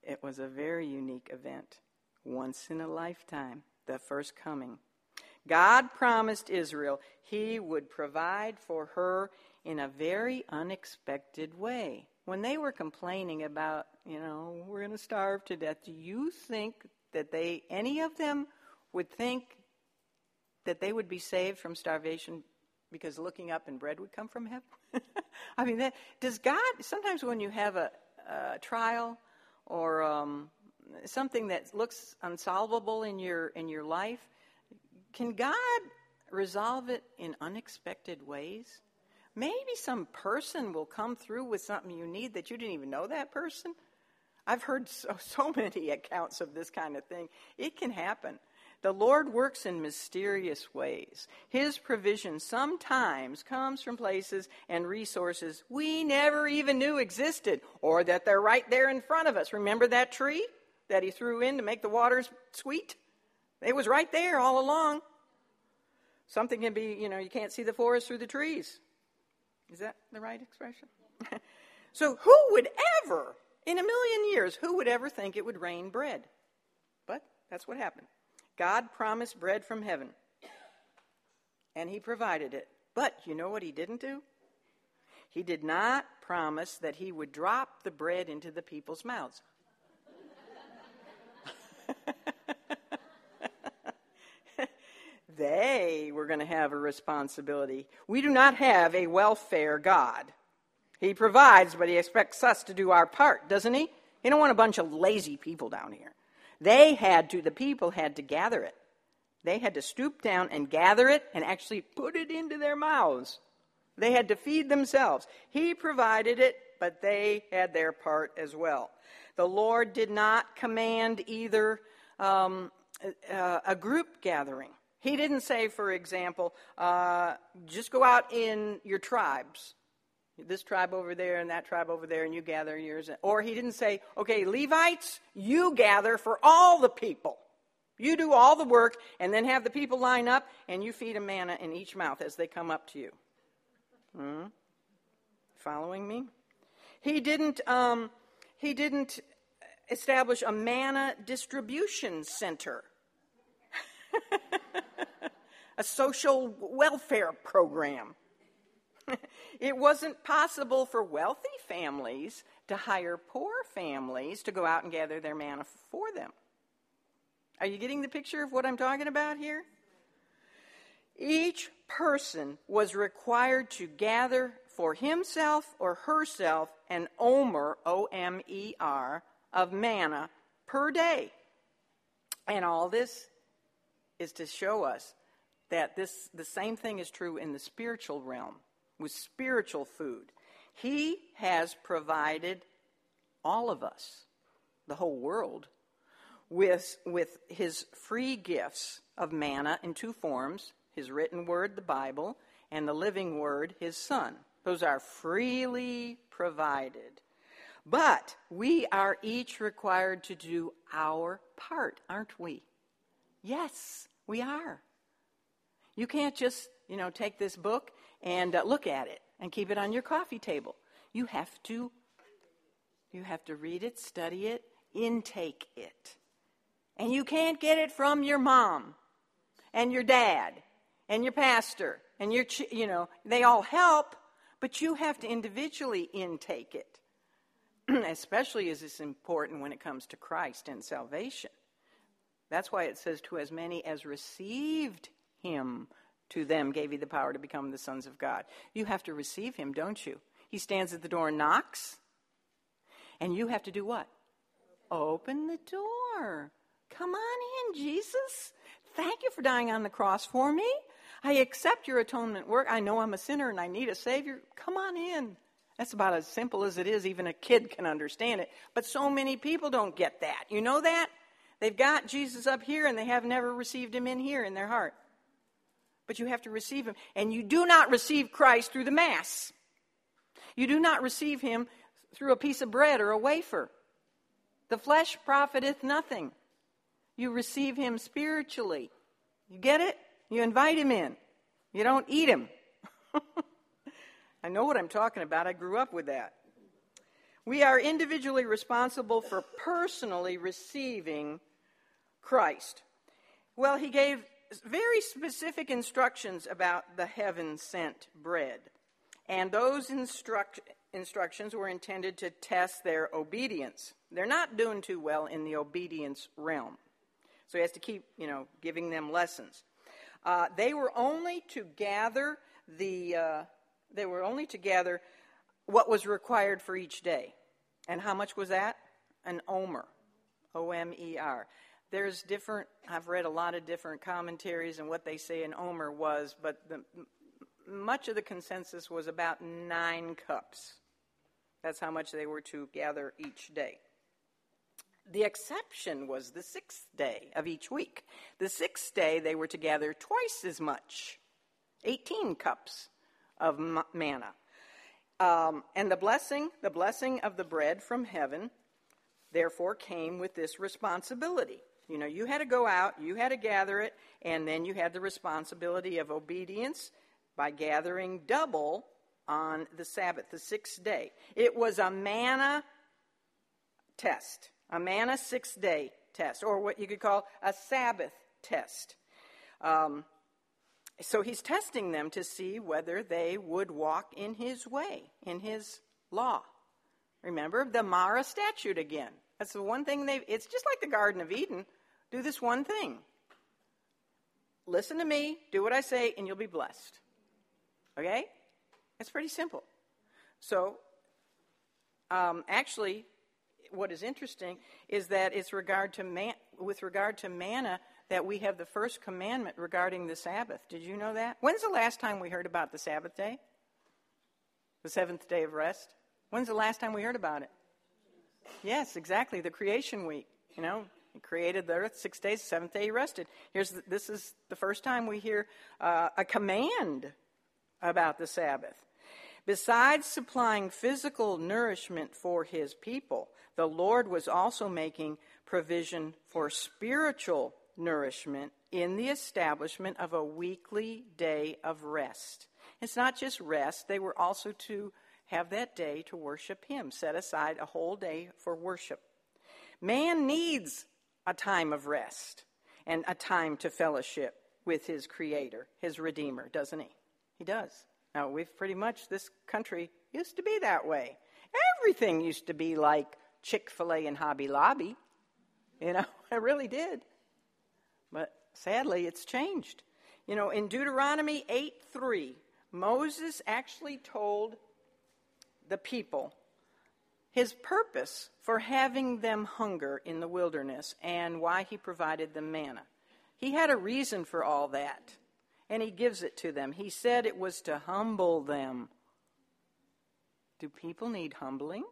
It was a very unique event, once in a lifetime, the first coming. God promised Israel he would provide for her in a very unexpected way when they were complaining about, you know, we're going to starve to death, do you think that they, any of them, would think that they would be saved from starvation because looking up and bread would come from heaven? I mean, that, does God, sometimes when you have a, a trial or um, something that looks unsolvable in your, in your life, can God resolve it in unexpected ways? Maybe some person will come through with something you need that you didn't even know that person. I've heard so, so many accounts of this kind of thing. It can happen. The Lord works in mysterious ways. His provision sometimes comes from places and resources we never even knew existed or that they're right there in front of us. Remember that tree that He threw in to make the waters sweet? It was right there all along. Something can be, you know, you can't see the forest through the trees. Is that the right expression? so, who would ever, in a million years, who would ever think it would rain bread? But that's what happened. God promised bread from heaven, and He provided it. But you know what He didn't do? He did not promise that He would drop the bread into the people's mouths. They were going to have a responsibility. We do not have a welfare God. He provides, but He expects us to do our part, doesn't He? He don't want a bunch of lazy people down here. They had to, the people had to gather it. They had to stoop down and gather it and actually put it into their mouths. They had to feed themselves. He provided it, but they had their part as well. The Lord did not command either um, a, a, group gathering. He didn't say, for example, uh, just go out in your tribes this tribe over there and that tribe over there, and you gather yours. Or he didn't say, okay, Levites, you gather for all the people. You do all the work, and then have the people line up, and you feed them manna in each mouth as they come up to you. Hmm? Following me? He didn't. Um, he didn't establish a manna distribution center, a social welfare program. it wasn't possible for wealthy families to hire poor families to go out and gather their manna for them. Are you getting the picture of what I'm talking about here? Each person was required to gather for himself or herself an omer, O M E R, of manna per day. And all this is to show us that this the same thing is true in the spiritual realm with spiritual food. He has provided all of us, the whole world, with, with his free gifts of manna in two forms his written word, the Bible, and the living word, his Son. Those are freely provided. But we are each required to do our part, aren't we? Yes, we are. You can't just, you know, take this book and uh, look at it and keep it on your coffee table. You have to you have to read it, study it, intake it. And you can't get it from your mom and your dad and your pastor and your you know, they all help, but you have to individually intake it. Especially as it's important when it comes to Christ and salvation. That's why it says to as many as received him to them gave you the power to become the sons of God. You have to receive him, don't you? He stands at the door and knocks. And you have to do what? Open the door. Come on in, Jesus. Thank you for dying on the cross for me. I accept your atonement work. I know I'm a sinner and I need a Savior. Come on in. That's about as simple as it is. Even a kid can understand it. But so many people don't get that. You know that? They've got Jesus up here and they have never received him in here in their heart but you have to receive him. And you do not receive Christ through the Mass. You do not receive him through a piece of bread or a wafer. The flesh profiteth nothing. You receive him spiritually. You get it? You invite him in. You don't eat him. I know what I'm talking about. I grew up with that. We are individually responsible for personally receiving Christ. Well, he gave very specific instructions about the heaven sent bread. And those instruct, instructions were intended to test their obedience. They're not doing too well in the obedience realm. So he has to keep, you know, giving them lessons. Uh, they were only to gather the, uh, they were only to gather what was required for each day. And how much was that? An omer, O M E R. There's different, I've read a lot of different commentaries and what they say an omer was, but the, much of the consensus was about nine cups. That's how much they were to gather each day. The exception was the sixth day of each week. The sixth day, they were to gather twice as much 18 cups of manna. Um, and the blessing, the blessing of the bread from heaven, therefore came with this responsibility. You know, you had to go out, you had to gather it, and then you had the responsibility of obedience by gathering double on the Sabbath, the sixth day. It was a manna test, a manna six day test, or what you could call a Sabbath test. Um, so he's testing them to see whether they would walk in his way, in his law. Remember the Marah statute again. That's the one thing they've, it's just like the Garden of Eden. Do this one thing. Listen to me, do what I say, and you'll be blessed. Okay? It's pretty simple. So, um, actually, what is interesting is that it's regard to man, with regard to manna that we have the first commandment regarding the Sabbath. Did you know that? When's the last time we heard about the Sabbath day? The seventh day of rest? When's the last time we heard about it? Yes, exactly. The creation week. You know, he created the earth six days, seventh day he rested. Here's the, this is the first time we hear uh, a command about the Sabbath. Besides supplying physical nourishment for his people, the Lord was also making provision for spiritual nourishment in the establishment of a weekly day of rest. It's not just rest, they were also to have that day to worship Him, set aside a whole day for worship. Man needs a time of rest and a time to fellowship with his Creator, his Redeemer, doesn't he? He does. Now, we've pretty much, this country used to be that way. Everything used to be like Chick fil A and Hobby Lobby. You know, it really did. But sadly, it's changed. You know, in Deuteronomy 8 3, Moses actually told the people his purpose for having them hunger in the wilderness and why he provided them manna. He had a reason for all that, and he gives it to them. He said it was to humble them. Do people need humbling?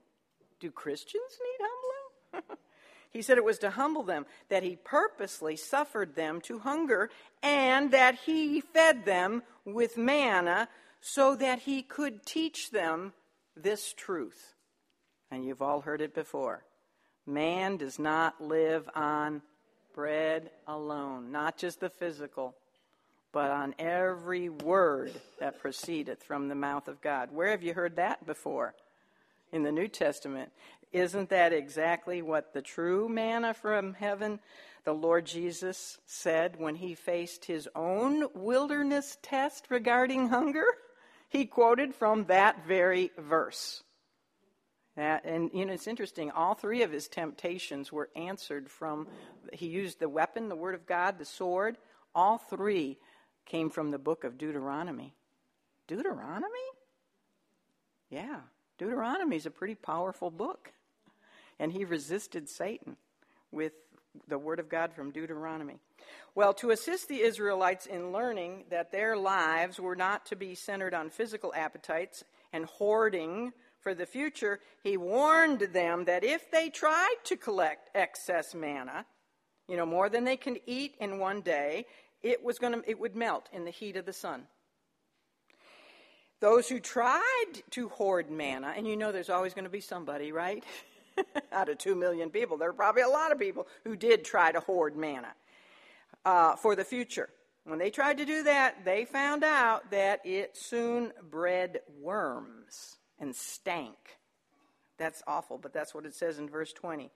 Do Christians need humbling? he said it was to humble them, that he purposely suffered them to hunger, and that he fed them with manna so that he could teach them this truth and you've all heard it before. Man does not live on bread alone, not just the physical, but on every word that proceedeth from the mouth of God. Where have you heard that before? In the New Testament. Isn't that exactly what the true manna from heaven, the Lord Jesus, said when he faced his own wilderness test regarding hunger? He quoted from that very verse. That, and you know, it's interesting. All three of his temptations were answered from. He used the weapon, the word of God, the sword. All three came from the book of Deuteronomy. Deuteronomy? Yeah, Deuteronomy is a pretty powerful book. And he resisted Satan with the word of God from Deuteronomy. Well, to assist the Israelites in learning that their lives were not to be centered on physical appetites and hoarding for the future, he warned them that if they tried to collect excess manna, you know, more than they can eat in one day, it was going to it would melt in the heat of the sun. Those who tried to hoard manna, and you know there's always going to be somebody, right? Out of two million people, there are probably a lot of people who did try to hoard manna uh, for the future. When they tried to do that, they found out that it soon bred worms and stank. That's awful, but that's what it says in verse 20.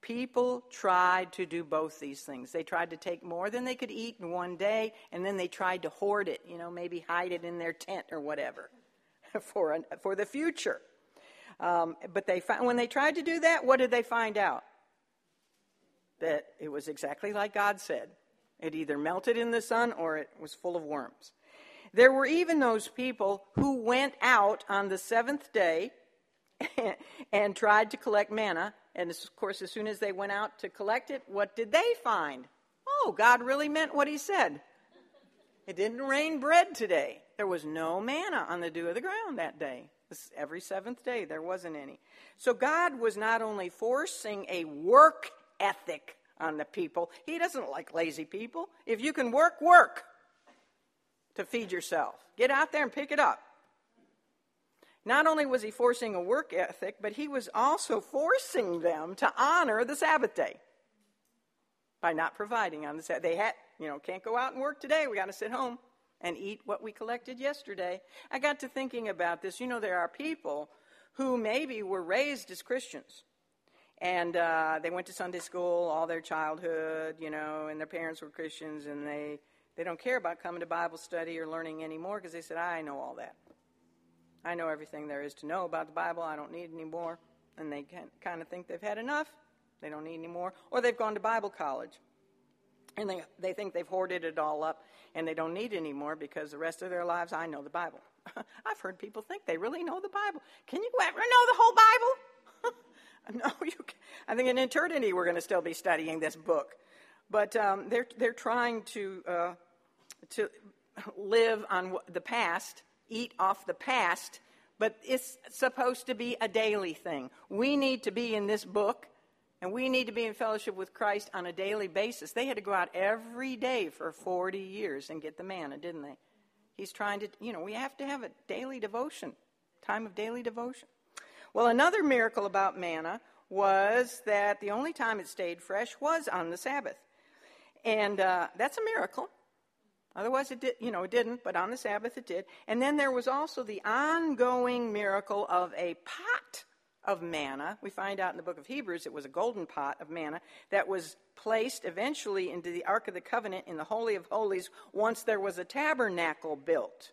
People tried to do both these things. They tried to take more than they could eat in one day, and then they tried to hoard it, you know, maybe hide it in their tent or whatever for, an, for the future. Um, but they when they tried to do that, what did they find out? That it was exactly like God said. It either melted in the sun or it was full of worms. There were even those people who went out on the seventh day and tried to collect manna. And of course, as soon as they went out to collect it, what did they find? Oh, God really meant what he said. It didn't rain bread today. There was no manna on the dew of the ground that day. Every seventh day, there wasn't any. So God was not only forcing a work ethic on the people, He doesn't like lazy people. If you can work, work to feed yourself. Get out there and pick it up. Not only was He forcing a work ethic, but He was also forcing them to honor the Sabbath day by not providing on the Sabbath. They had, you know, can't go out and work today. We got to sit home and eat what we collected yesterday. I got to thinking about this. You know, there are people who maybe were raised as Christians. And uh, they went to Sunday school all their childhood, you know, and their parents were Christians, and they, they don't care about coming to Bible study or learning anymore because they said, I know all that. I know everything there is to know about the Bible. I don't need any more. And they kind of think they've had enough. They don't need any more. Or they've gone to Bible college and they, they think they've hoarded it all up and they don't need any more because the rest of their lives I know the Bible. I've heard people think they really know the Bible. Can you ever know the whole Bible? no, you can. I think in eternity we're going to still be studying this book. But um, they're, they're trying to, uh, to live on the past, eat off the past, but it's supposed to be a daily thing. We need to be in this book and we need to be in fellowship with Christ on a daily basis. They had to go out every day for 40 years and get the manna, didn't they? He's trying to, you know, we have to have a daily devotion, time of daily devotion. Well, another miracle about manna was that the only time it stayed fresh was on the Sabbath. And uh, that's a miracle. Otherwise, it did, you know, it didn't, but on the Sabbath it did. And then there was also the ongoing miracle of a pot of manna. We find out in the book of Hebrews it was a golden pot of manna that was placed eventually into the Ark of the Covenant in the Holy of Holies once there was a tabernacle built.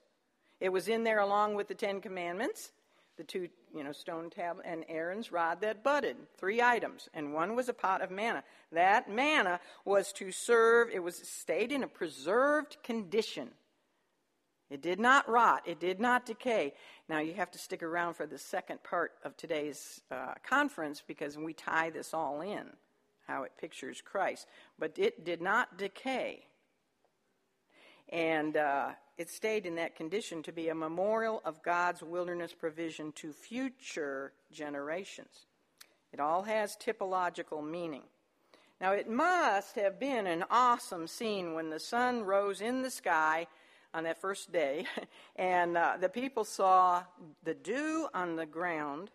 It was in there along with the Ten Commandments, the two, you know, stone tablet, and Aaron's rod that budded. Three items, and one was a pot of manna. That manna was to serve. It was stayed in a preserved condition it did not rot, it did not decay. Now, you have to stick around for the second part of today's uh, conference because we tie this all in, how it pictures Christ. But it did not decay. And uh, it stayed in that condition to be a memorial of God's wilderness provision to future generations. It all has typological meaning. Now, it must have been an awesome scene when the sun rose in the sky on that first day, and uh, the people saw the dew on the ground,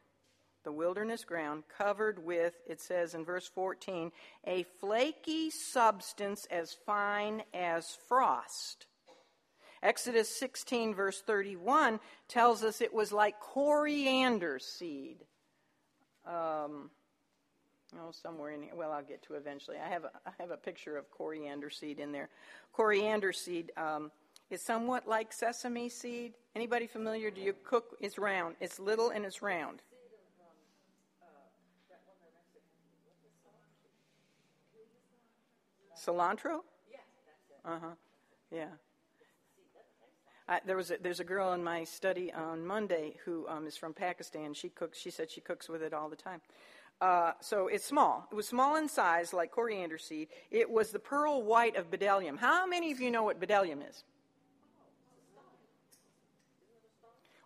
the wilderness ground, covered with, it says in verse 14, a flaky substance as fine as frost. Exodus 16, verse 31, tells us it was like coriander seed. Um, oh, somewhere in here. Well, I'll get to eventually. I have a, I have a picture of coriander seed in there. Coriander seed um, is somewhat like sesame seed. Anybody familiar? Do you cook? It's round. It's little and it's round. Cilantro? Yes. Uh huh. Yeah. I, there was a, there's a girl in my study on Monday who um, is from Pakistan. She cooks. She said she cooks with it all the time. Uh, so it's small. It was small in size, like coriander seed. It was the pearl white of bdellium. How many of you know what bdellium is?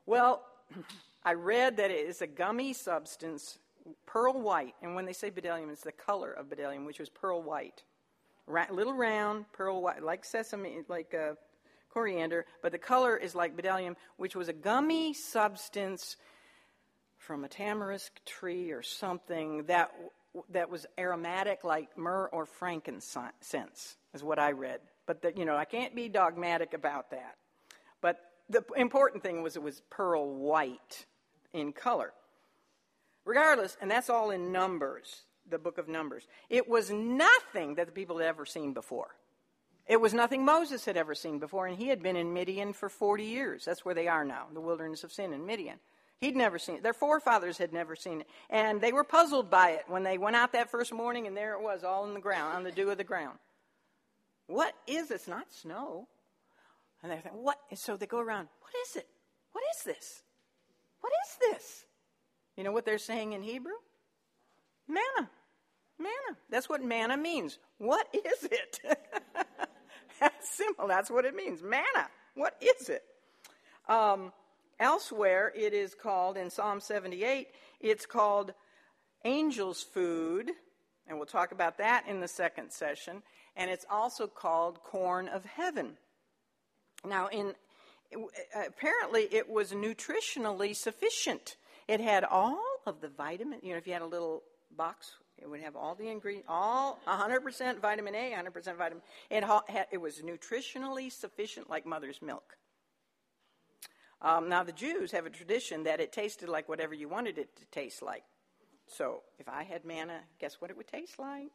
Well, I read that it is a gummy substance, pearl white, and when they say bdellium, it's the color of bdellium, which was pearl white. Ra- little round, pearl white, like sesame, like uh, coriander, but the color is like bdellium, which was a gummy substance from a tamarisk tree or something that that was aromatic like myrrh or frankincense is what I read. But the, you know, I can't be dogmatic about that. The important thing was it was pearl white in color. Regardless, and that's all in Numbers, the book of Numbers. It was nothing that the people had ever seen before. It was nothing Moses had ever seen before, and he had been in Midian for 40 years. That's where they are now, the wilderness of sin in Midian. He'd never seen it. Their forefathers had never seen it. And they were puzzled by it when they went out that first morning, and there it was, all in the ground, on the dew of the ground. What is it? It's not snow. And they're thinking, what? And so they go around, what is it? What is this? What is this? You know what they're saying in Hebrew? Manna. Manna. That's what manna means. What is it? That's simple. That's what it means. Manna. What is it? Um, elsewhere, it is called, in Psalm 78, it's called angel's food. And we'll talk about that in the second session. And it's also called corn of heaven. Now, in apparently, it was nutritionally sufficient. It had all of the vitamin. You know, if you had a little box, it would have all the ingredients, all 100% vitamin A, 100% vitamin. It had, it was nutritionally sufficient, like mother's milk. Um, now, the Jews have a tradition that it tasted like whatever you wanted it to taste like. So, if I had manna, guess what it would taste like?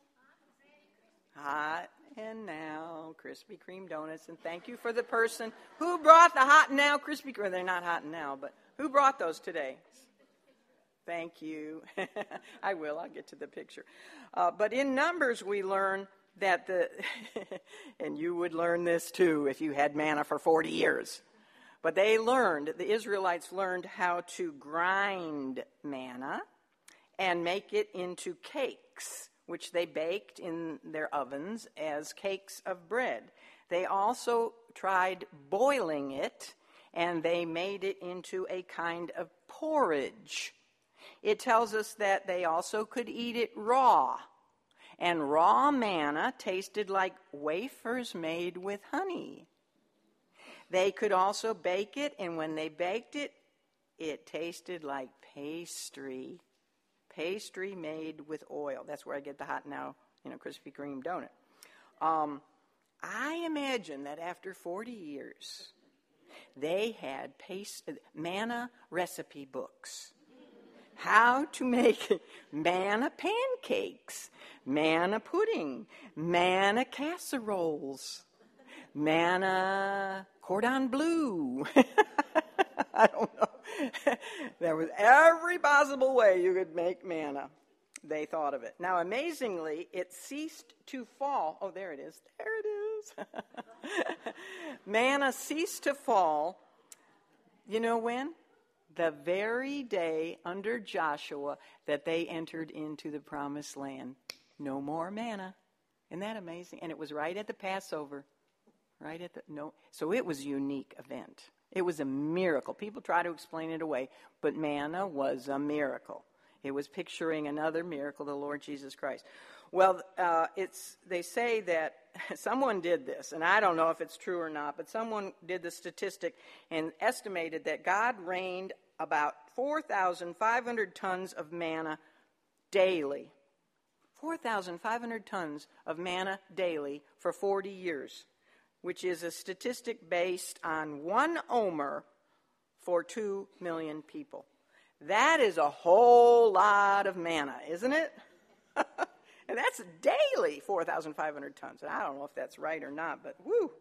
Hot and now Krispy Kreme donuts. And thank you for the person who brought the hot and now Krispy Kreme. They're not hot and now, but who brought those today? Thank you. I will. I'll get to the picture. Uh, but in Numbers, we learn that the, and you would learn this too if you had manna for 40 years. But they learned, the Israelites learned how to grind manna and make it into cakes which they baked in their ovens as cakes of bread. They also tried boiling it, and they made it into a kind of porridge. It tells us that they also could eat it raw. And raw manna tasted like wafers made with honey. They could also bake it, and when they baked it, it tasted like pastry pastry made with oil. That's where I get the hot now, you know, Krispy Kreme donut. Um, I imagine that after 40 years, they had paste, manna recipe books. How to make manna pancakes, manna pudding, manna casseroles, manna cordon bleu. I don't know. there was every possible way you could make manna. They thought of it. Now, amazingly, it ceased to fall. Oh, there it is. There it is. manna ceased to fall. You know when? The very day under Joshua that they entered into the promised land. No more manna. Isn't that amazing? And it was right at the Passover. Right at the no. So it was a unique event. It was a miracle. People try to explain it away, but manna was a miracle. It was picturing another miracle, the Lord Jesus Christ. Well, uh, it's they say that someone did this, and I don't know if it's true or not, but someone did the statistic and estimated that God rained about 4,500 tons of manna daily. 4,500 tons of manna daily for 40 years which is a statistic based on one omer for two million people. That is a whole lot of manna, isn't it? and that's daily 4,500 tons. And I don't know if that's right or not, but whoo.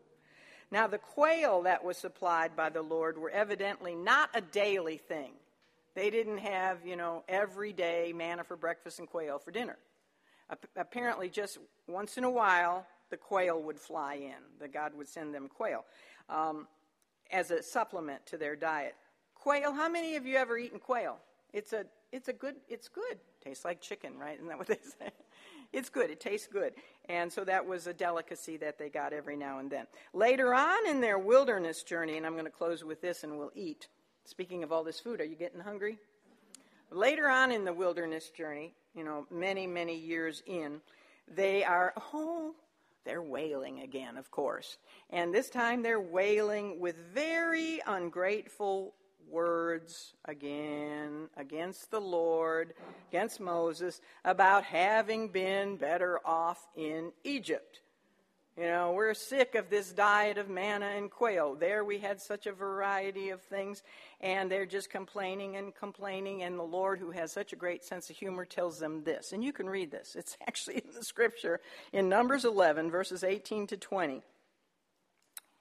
Now, the quail that was supplied by the Lord were evidently not a daily thing. They didn't have, you know, every day manna for breakfast and quail for dinner. Apparently, just once in a while, the quail would fly in. The God would send them quail um, as a supplement to their diet. Quail. How many of you ever eaten quail? It's a it's a good it's good. Tastes like chicken, right? Isn't that what they say? It's good. It tastes good. And so that was a delicacy that they got every now and then. Later on in their wilderness journey, and I'm going to close with this and we'll eat. Speaking of all this food, are you getting hungry? Later on in the wilderness journey, you know, many, many years in, they are, oh, they're wailing again, of course. And this time they're wailing with very ungrateful words again against the Lord, against Moses, about having been better off in Egypt. You know, we're sick of this diet of manna and quail. There we had such a variety of things, and they're just complaining and complaining. And the Lord, who has such a great sense of humor, tells them this. And you can read this, it's actually in the scripture in Numbers 11, verses 18 to 20.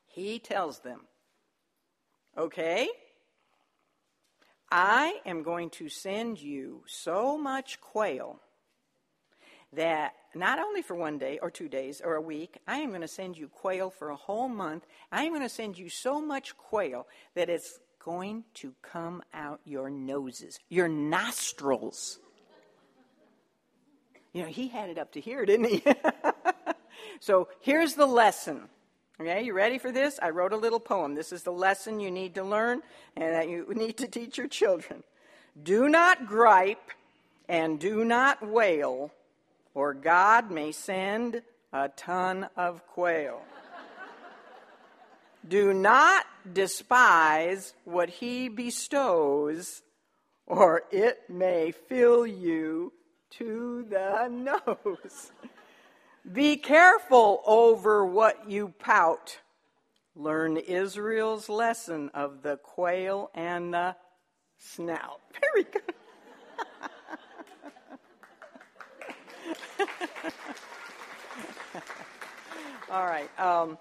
He tells them, Okay, I am going to send you so much quail that not only for one day or two days or a week, I am going to send you quail for a whole month. I am going to send you so much quail that it's going to come out your noses, your nostrils. You know, he had it up to here, didn't he? so here's the lesson. Okay, you ready for this? I wrote a little poem. This is the lesson you need to learn and that you need to teach your children. Do not gripe and do not wail, or God may send a ton of quail. do not despise what he bestows, or it may fill you to the nose. Be careful over what you pout. Learn Israel's lesson of the quail and the snout. Very good. All right. Um,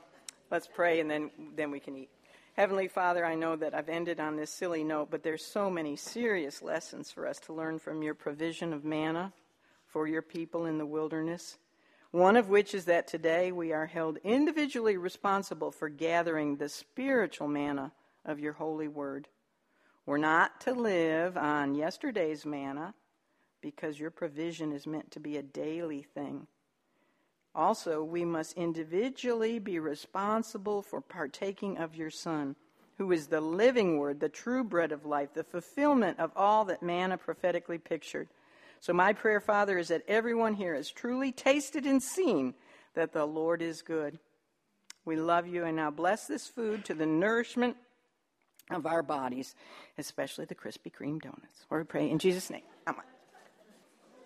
let's pray and then, then we can eat. Heavenly Father, I know that I've ended on this silly note, but there's so many serious lessons for us to learn from your provision of manna for your people in the wilderness. One of which is that today we are held individually responsible for gathering the spiritual manna of your holy word. We're not to live on yesterday's manna because your provision is meant to be a daily thing. Also, we must individually be responsible for partaking of your Son, who is the living word, the true bread of life, the fulfillment of all that manna prophetically pictured. So, my prayer, Father, is that everyone here has truly tasted and seen that the Lord is good. We love you, and now bless this food to the nourishment of our bodies, especially the Krispy Kreme donuts. Or we pray in Jesus' name. Amen.